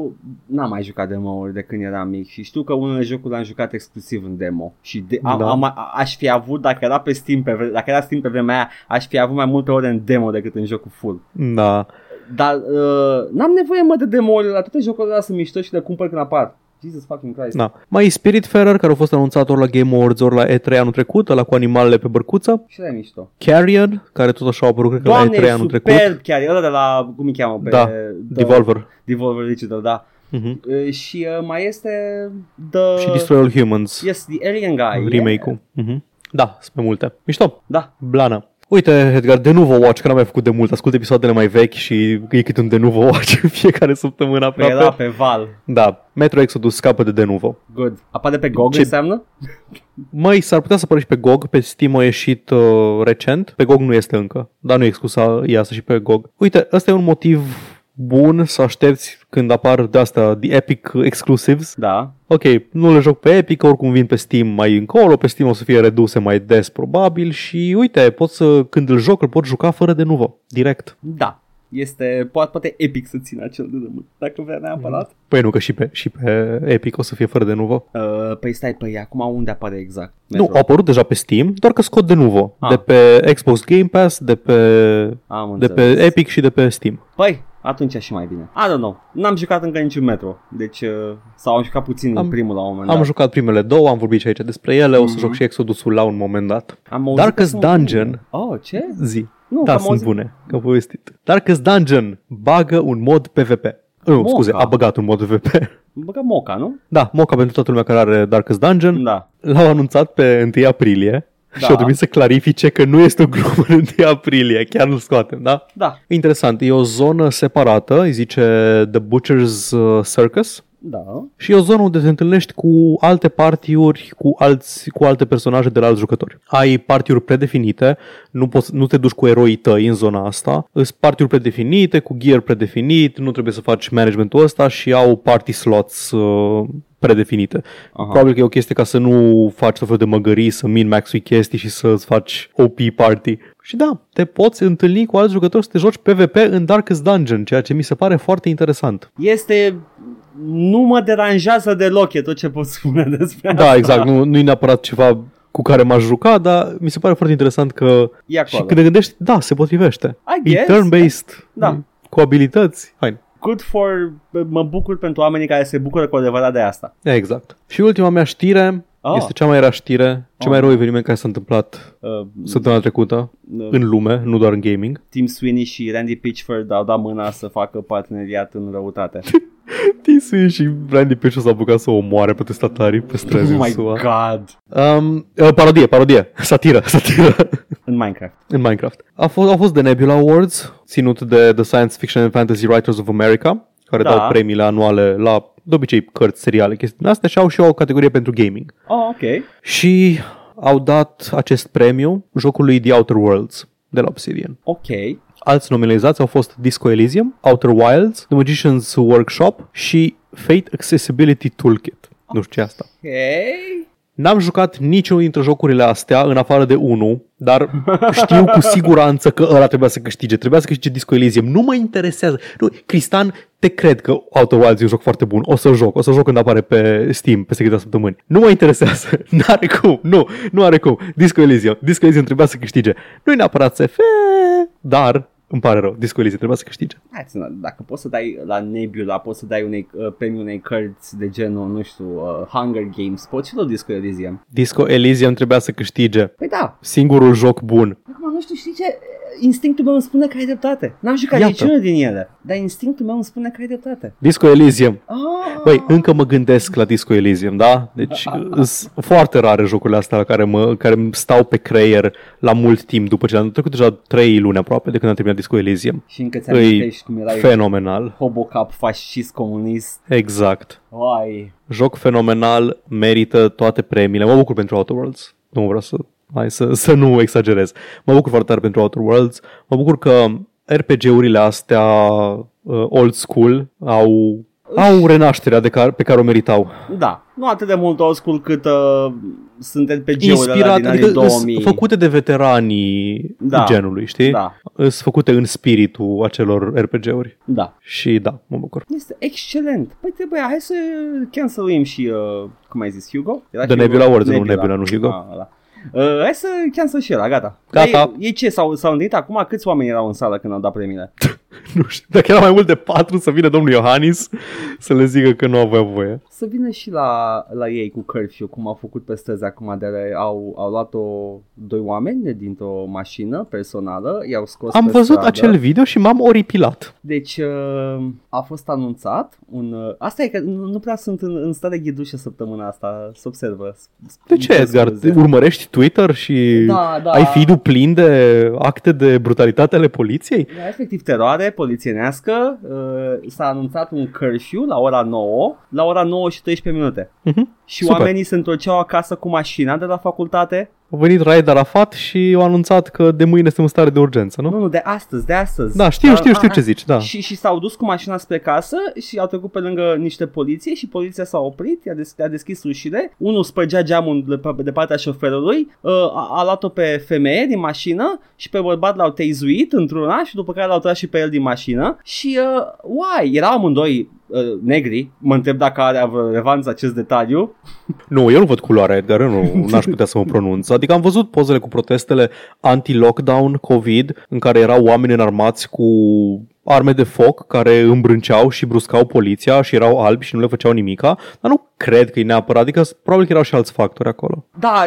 n-am mai jucat demo de când eram mic și știu că unele jocuri le-am jucat exclusiv în demo și de, am, Da. am, a- aș fi avut, dacă era pe Steam pe, vre- dacă era Steam pe vremea aia, aș fi avut mai multe ore în demo decât în jocul full. Da. Dar uh, n-am nevoie mă de demo-urile, la toate jocurile alea sunt mișto și le cumpăr când apar. Jesus fucking Christ. Da. Mai e Spiritfarer, care a fost anunțat ori la Game Awards, ori la E3 anul trecut, ăla cu animalele pe bărcuță. Și ăla e mișto. Carrion, care tot așa a apărut, cred că la Doamne, E3 e anul superb trecut. chiar, e ăla de la, cum îi cheamă? Pe, Da, The- Devolver. Devolver Digital, da. Mhm. Uh, și uh, mai este The... Și Destroy All Humans. Yes, The Alien Guy. remake-ul. Mhm. Da, sunt mai multe. Mișto. Da. Blană. Uite, Edgar, de Nuvo Watch, că n-am mai făcut de mult. Ascult episoadele mai vechi și e cât un de Nuvo Watch în fiecare săptămână Pe era aproape. pe Val. Da, Metro Exodus scapă de de Nuvo. Good. Apare pe GOG Ce- înseamnă? Măi, s-ar putea să apară și pe GOG, pe Steam a ieșit uh, recent, pe GOG nu este încă, dar nu e exclus să iasă și pe GOG. Uite, ăsta e un motiv bun să aștepți când apar de asta, the Epic Exclusives. Da. Ok, nu le joc pe Epic, oricum vin pe Steam mai încolo, pe Steam o să fie reduse mai des probabil și uite, pot să, când îl joc, îl pot juca fără de nuvo, direct. Da. Este, poate, poate epic să țină acel de demult, dacă vrea neapărat. Păi nu, că și pe, și pe Epic o să fie fără de nuvo. Uh, păi stai, păi acum unde apare exact? Nu, au apărut deja pe Steam, doar că scot de nuvo. Ah. De pe Xbox Game Pass, de pe Am de pe înțeles. Epic și de pe Steam. Păi, atunci și mai bine. I don't know. N-am jucat încă niciun metro. Deci, uh, sau am jucat puțin Am- în primul la un moment Am dat. jucat primele două, am vorbit și aici despre ele, o să Mhm. joc și Exodusul la un moment dat. Am auzit Darkest că sunt Dungeon. bune. Oh, ce? Zi. Nu, da, am sunt auzit- bune, că am povestit. Darkest Dungeon bagă un mod PvP. Nu, Moca. scuze, a băgat un mod PvP. Băga moca, nu? da, moca pentru toată lumea care are Darkest Dungeon. Da. L-au anunțat pe 1 aprilie Da. și au trebuit să clarifice că nu este o glumă în 1 aprilie, chiar îl scoatem, da? Da. Interesant, e o zonă separată, îi zice The Butcher's uh, Circus, Da. și e o zonă unde te întâlnești cu alte partiuri, cu, alți, cu alte personaje de la alți jucători. Ai partiuri predefinite, nu, poți, nu te duci cu eroii tăi în zona asta, sunt partiuri predefinite, cu gear predefinit, nu trebuie să faci managementul ăsta și au party slots uh, predefinite. Aha. Probabil că e o chestie ca să nu faci tot felul de măgării, să min maxui chestii și să-ți faci OP party. Și da, te poți întâlni cu alți jucători să te joci PvP în Darkest Dungeon, ceea ce mi se pare foarte interesant. Este... Nu mă deranjează deloc, e tot ce pot spune despre asta. Da, exact. Nu, nu e neapărat ceva cu care m-aș juca, dar mi se pare foarte interesant că E acolo. și când te gândești, da, se potrivește. I E guess. turn-based, Da. cu abilități. Hai. Good for... Mă bucur pentru oamenii care se bucură cu adevărat de asta. Exact. Și ultima mea știre Oh. este cea mai rea știre, cel mai Oh. rău eveniment care s-a întâmplat Uh, săptămâna trecută uh, în lume, nu doar în gaming. Tim Sweeney și Randy Pitchford au dat mâna să facă parteneriat în răutate. TC și Randy Pitchford s-a apucat să omoare protestatarii pe străzi oh în my SUA. god! Um, uh, parodie, parodie, satiră, satiră. În Minecraft. în Minecraft. A fost, au fost The Nebula Awards, ținut de The Science Fiction and Fantasy Writers of America, care Da. dau premiile anuale la, de obicei, cărți, seriale, chestii din astea și au și o categorie pentru gaming. Oh, ok. Și au dat acest premiu jocului The Outer Worlds de la Obsidian. Ok. Alți nominalizați au fost Disco Elysium, Outer Wilds, The Magician's Workshop și Fate Accessibility Toolkit. Nu știu ce e asta. Ok. N-am jucat niciunul dintre jocurile astea, în afară de unul, dar știu cu siguranță că ăla trebuia să câștige. Trebuia să câștige Disco Elysium. Nu mă interesează. Nu, Cristan, te cred că Outer Wilds e un joc foarte bun. O să joc. O să joc când apare pe Steam peste câteva săptămâni. Nu mă interesează. N-are cum. Nu, nu are cum. Disco Elysium. Disco Elysium trebuia să câștige. Nu-i neapărat SF, dar îmi pare rău. Disco Elysium trebuia să câștige. Hai să, dacă poți să dai la Nebula, poți să dai unei uh, premiu unei cărți de genul, nu știu, uh, Hunger Games, poți și la Disco Elysium. Disco Elysium trebuia să câștige. Păi da, Singurul joc bun. acum nu știu, știi ce? Instinctul meu îmi spune că ai dreptate. N-am jucat Iată. niciunul din ele, dar instinctul meu îmi spune că ai dreptate. Disco Elysium. Ah, Băi, încă mă gândesc la Disco Elysium, da? Deci sunt foarte rare jocurile astea la care, mă, care îmi stau pe creier la mult timp după ce am trecut deja 3 luni aproape de când am terminat Disco Elysium. și încă ți Îi amintești cum erai fenomenal. Hobocap fascist comunist. Exact. Vai. Joc fenomenal, merită toate premiile. Mă bucur pentru Outer Worlds. Nu vreau să, hai să, să nu exagerez. Mă bucur foarte tare pentru Outer Worlds. Mă bucur că RPG-urile astea uh, old school au, au renașterea de care, pe care o meritau. Da, nu atât de mult old school cât uh, sunt RPG-urile alea inspirat, din adică anii sunt 2000. făcute de veteranii Da. genului, știi? Da, Sunt făcute în spiritul acelor RPG-uri. da. Și da, mă bucur. Este excelent. Păi trebuie, hai să canceluim și, uh, cum ai zis, Hugo? Era The Hugo? Nebula Awards, nu Nebula, nu Hugo. Ah, ăla. Uh, hai să cancel și ăla, gata. Gata. Ei, ei ce, s-au, s-au întâlnit acum? Câți oameni erau în sală când au dat premiile? Nu știu, dacă era mai mult de patru să vină domnul Iohannis să le zică că nu avea voie. Să vină și la, la ei cu curfew, cum au făcut pe străzi acum, de au, au luat-o doi oameni dintr-o mașină personală, i-au scos Am pe văzut stradă. acel video și m-am oripilat. Deci uh, a fost anunțat un... Uh, asta e că nu, nu prea sunt în, în stare ghidușă săptămâna asta, se observă. De ce, Edgar? Scuze. Urmărești Twitter și Da, da. ai feed-ul plin de acte de brutalitate ale poliției? Da, efectiv teroare polițienească, uh, s-a anunțat un curfew la ora 9, la ora 9 și 13 minute. Mhm. Și Super. oamenii se întorceau acasă cu mașina de la facultate. A venit Raed Arafat și au anunțat că de mâine suntem în stare de urgență, nu? Nu, nu, de astăzi, de astăzi. Da, știu, Dar- știu, știu a- ce zici, da. Și, și s-au dus cu mașina spre casă și au trecut pe lângă niște poliție și poliția s-a oprit, i-a, des- i-a deschis ușile, unul spărgea geamul de, pe- de partea șoferului, uh, a, a luat-o pe femeie din mașină și pe bărbat l-au teizuit într-una și după care l-au tras și pe el din mașină și, uh, why, erau amândoi uh, negri, mă întreb dacă are vreo relevanță acest detaliu. Nu, eu nu văd culoarea, Edgar, eu nu n-aș putea să mă pronunț. Adică am văzut pozele cu protestele anti-lockdown COVID, în care erau oameni înarmați cu arme de foc care îmbrânceau și bruscau poliția și erau albi și nu le făceau nimica, dar nu cred că e neapărat, adică probabil că erau și alți factori acolo. Da,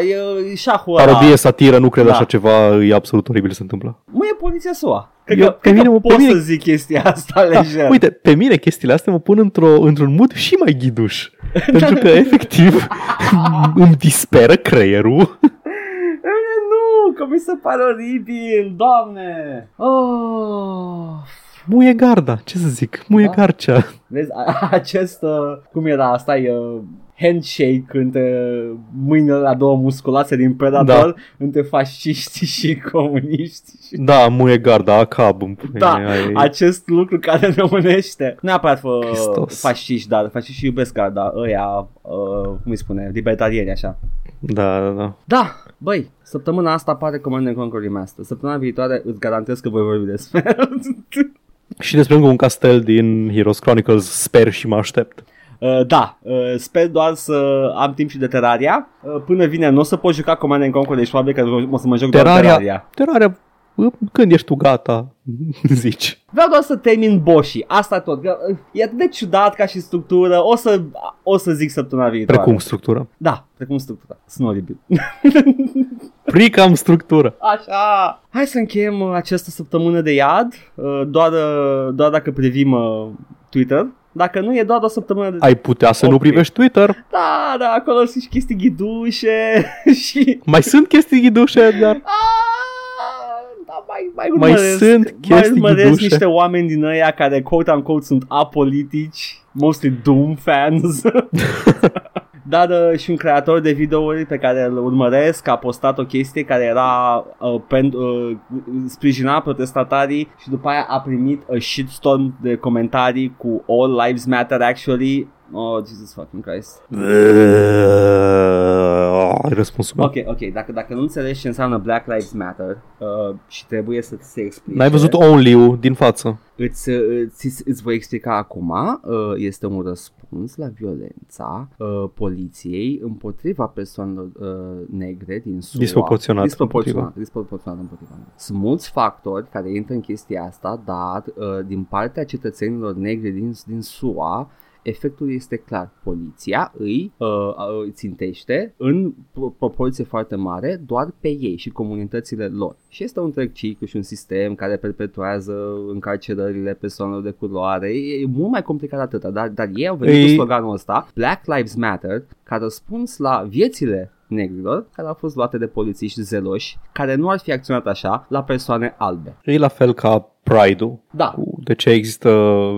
e șahul ăla. Parodie, satiră, nu cred Da. așa ceva, e absolut oribil se întâmplă. Mă, e poliția SUA. Cred Eu- că, pe cred mine că mă- pe pot mine- să zic chestia asta lejer. Uite, pe mine chestiile astea mă pun într-o, într-un mood și mai ghiduș. pentru că, efectiv, îmi disperă creierul. Bine, nu, că mi se pare oribil, doamne. Oh. Muie garda, ce să zic, muie Da. garcea. Vezi, a- acest, uh, cum era, asta e uh, handshake între mâinile la două musculoase din Predator, Da. între fasciști și comuniști. Da, muie garda, acab în pune, Da, ai- acest lucru care ne unește. Nu neapărat fă, Hristos. fasciști, dar fasciști iubesc garda, ăia, uh, cum îi spune, libertarieni așa. Da, da, da. Da, băi, săptămâna asta apare Command and Conquer Remaster. Săptămâna viitoare îți garantez că voi vorbi despre Și despre încă un castel din Heroes Chronicles, sper și mă aștept. Uh, da, uh, sper doar să am timp și de Terraria. Uh, până vine nu o să pot juca Command and Conquer, deci probabil că o să mă joc doar Terraria, Terraria. Terraria, bă, când ești tu gata, zici. Vreau doar să termin boșii, asta tot. Că, uh, E atât de ciudat ca și structură, o să, o să zic săptămâna viitoare. Precum structură. Da, precum structura. Sunt oribil. Pricam structură. Așa. Hai să încheiem uh, această săptămână de iad, uh, doar, uh, doar dacă privim uh, Twitter. Dacă nu, e doar o săptămână de... Ai putea să nu Ok. privești Twitter? Da, da, acolo sunt și chestii ghidușe și... Mai sunt chestii ghidușe, Edgar? Ah, Da, mai, mai, Mai urmăresc, sunt mai chestii urmăresc ghidușe? niște oameni din ăia care quote-unquote sunt apolitici, mostly Doom fans. Dar uh, și un creator de videouri pe care îl urmăresc a postat o chestie care era uh, pen, uh, sprijina protestatarii și după aia a primit a shitstorm de comentarii cu All Lives Matter actually. Oh, Jesus fucking Christ. Ai răspunsul meu. Ok, ok, dacă, dacă nu înțelegi ce înseamnă Black Lives Matter uh, și trebuie să ți se explice N-ai văzut Only-ul din față. Îți, îți, îți voi explica acum, uh, este un răspuns la violența uh, poliției împotriva persoanelor uh, negre din SUA. Disproporționat Disproporționat, disproporționat împotriva. Sunt mulți factori care intră în chestia asta, dar uh, din partea cetățenilor negri din, din SUA, efectul este clar. Poliția îi uh, uh, țintește în pro- proporție foarte mare doar pe ei și comunitățile lor. Și este un întreg ciclu și un sistem care perpetuează încarcerările persoanelor de culoare. E, e mult mai complicat atâta, dar, dar ei au venit Ei- cu sloganul ăsta, Black Lives Matter, ca răspuns la viețile negrilor care au fost luate de polițiști zeloși, care nu ar fi acționat așa la persoane albe. E la fel ca Pride-ul. Da, Cu De ce există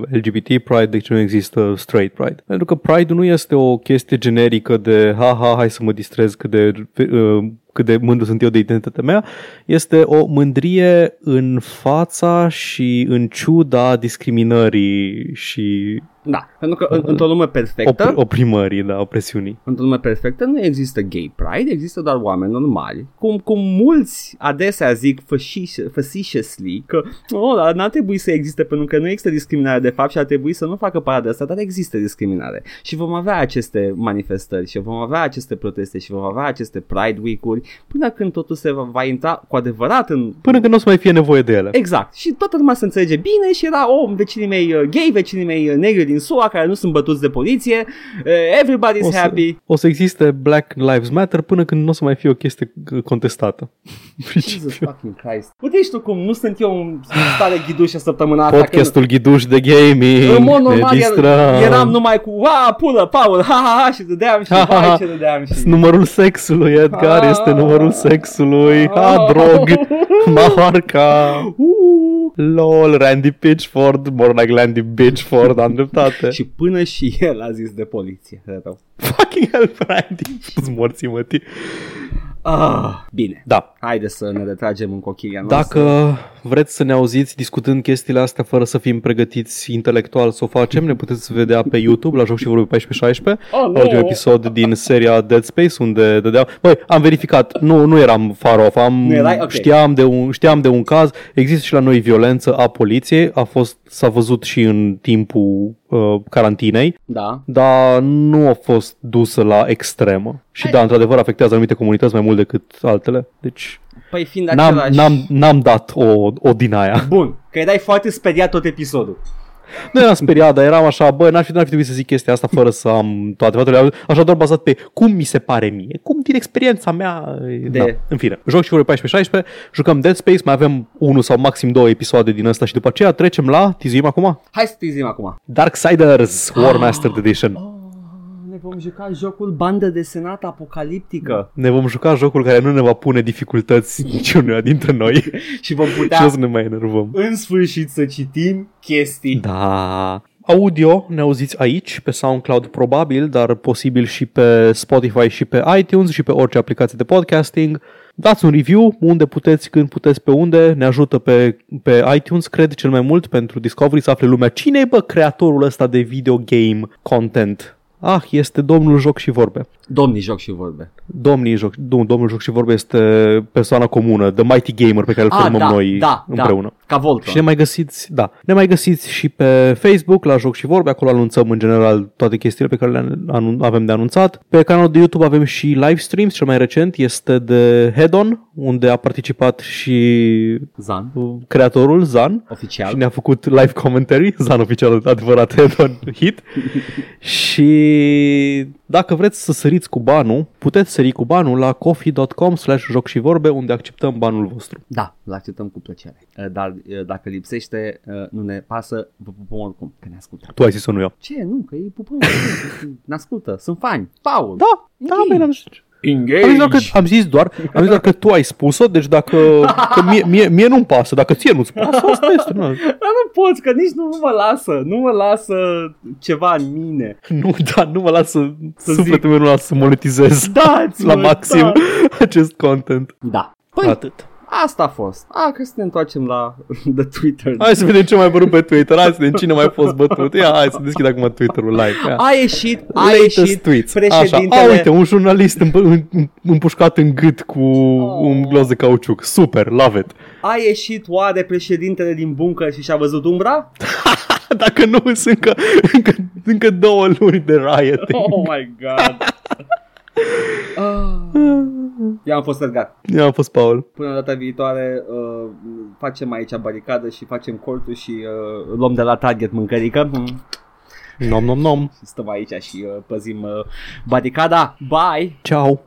LGBT Pride, de ce nu există Straight Pride. Pentru că Pride nu este o chestie generică de ha, ha, hai să mă distrez cât de, uh, cât de mândru sunt eu de identitatea mea. Este o mândrie în fața și în ciuda discriminării și da, pentru că în, într-o lume perfectă, op- oprimării, da, opresiunii. într-o lume perfectă nu există gay pride, există doar oameni normali. Cum, cum mulți adesea zic facetious- facetiously că oh, ăla n-ar trebui să existe pentru că nu există discriminare de fapt și ar trebui să nu facă parte de asta, dar există discriminare. Și vom avea aceste manifestări și vom avea aceste proteste și vom avea aceste Pride Week-uri până când totul se va, va intra cu adevărat în... Până când nu o să mai fie nevoie de ele. Exact. Și toată lumea să înțelege bine și era, oh, vecinii mei uh, gay, vecinii mei uh, negri din SUA care nu sunt bătuți de poliție, uh, everybody's O să, happy. o să existe Black Lives Matter până când nu o să mai fie o chestie uh, contestată. Jesus fucking Christ. Uite și tu cum nu sunt eu un stare ghidușă săptămâna asta. Podcastul Ghiduș de Gaming. În mod normal ne er- distrăm. eram numai cu a, pulă, Paul, ha, ha, ha, și dădeam și Ha, ha, ha. vai ce dădeam și... Numărul sexului, Edgar, Ah. este numărul sexului. Ha, drog, maharca. Uh. LOL, Randy Pitchford, more like Randy Pitchford, am dreptate. Și până și el a zis de poliție. Rău. Fucking hell, Randy. Pus morții, mătii. Ah, bine, Da, haide să ne retragem în cochilia noastră. Dacă vreți să ne auziți discutând chestiile astea fără să fim pregătiți intelectual să o facem, ne puteți vedea pe YouTube la Joc și Vorbe 14-16, Oh, nu. ultimul episod din seria Dead Space unde dădeau... Băi, am verificat, nu, nu eram far off, am, Nu erai? Ok. știam, de un, știam de un caz, există și la noi violență a poliției, a fost, s-a văzut și în timpul uh, carantinei, Da. dar nu a fost dusă la extremă. Și Hai. da, într-adevăr afectează anumite comunități mai mult decât altele, deci Păi fiind N-am, același... n-am, n-am dat o, o din aia. Bun, că erai foarte speriat tot episodul. Nu eram speriat, dar eram așa, bă, n-ar fi, n-ar fi trebuit să zic chestia asta fără să am toate faptele, așa doar bazat pe cum mi se pare mie, cum din experiența mea. De- Da. În fine, joc și ore 14-16, jucăm Dead Space, mai avem unul sau maxim două episoade din ăsta și după aceea trecem la, tizuim acum, Hai să te zim acum. Darksiders War Mastered Edition. Oh, ne vom juca jocul bandă desenată apocaliptică Ne vom juca jocul care nu ne va pune dificultăți niciunuia dintre noi și vom și o putea să ne mai enervăm. în sfârșit să citim chestii. Da. Audio ne auziți aici, pe SoundCloud probabil, dar posibil și pe Spotify și pe iTunes și pe orice aplicație de podcasting. Dați un review unde puteți, când puteți, pe unde. Ne ajută pe, pe iTunes, cred, cel mai mult pentru Discovery să afle lumea cine e, bă, creatorul ăsta de video game content. Ah, este domnul Joc și Vorbe. Domnii joc și vorbe. Domnii joc, nu, domnul Joc și Vorbe este persoana comună, The Mighty Gamer pe care îl Ah, formăm da, noi da, împreună. Da, ca Voltron. Și ne mai găsiți, da, ne mai găsiți și pe Facebook la Joc și Vorbe, acolo anunțăm în general toate chestiile pe care le anun- avem de anunțat. Pe canalul de YouTube avem și live streams, cel mai recent este de Head-On, unde a participat și Zan, creatorul Zan oficial. și ne-a făcut live commentary, Zan oficial adevărat Head-On hit. și dacă vreți să săriți cu banul, puteți sări cu banul la coffee.com slash joc și vorbe unde acceptăm banul vostru. Da, îl acceptăm cu plăcere. Uh, Dar uh, dacă lipsește, uh, nu ne pasă, vă pupăm oricum, că ne ascultă. Tu ai zis-o, nu eu. Ce? Nu, că îi pupăm. ne ascultă, sunt fani. Paul. Da, da, bine, am zis. Engage. Am zis, doar că, am zis doar, am zis doar că tu ai spus-o, deci dacă că mie, mie, mie nu-mi pasă, dacă ție nu-ți pasă, asta este. Nu, Dar nu poți, că nici nu mă lasă. Nu mă lasă ceva în mine. nu da, nu mă las să, Să sufletul meu nu las să monetizez Dați, la mă, maxim Da. acest content. da. Păi, Atât. Asta a fost. A, că să ne întoarcem la the Twitter. Hai să vedem ce mai bărut pe Twitter, hai să vedem cine mai a fost bătut. Ia, hai să deschid acum Twitter-ul live. Ia. A ieșit, a Latest ieșit tweets. președintele... Așa. A, uite, un jurnalist împ- împ- împușcat în gât cu un glos de cauciuc. Super, love it. A ieșit oare președintele din bunker și și-a văzut umbra? Dacă nu, sunt încă, încă, încă două luni de rioting. Oh my god. ah. Eu am fost Edgar. Eu am fost Paul. Până data viitoare uh, facem aici baricadă și facem cortul și uh, luăm de la target mâncărică. Mm. Nom, nom, nom. Stăm aici și uh, păzim uh, baricada. Bye! Ciao.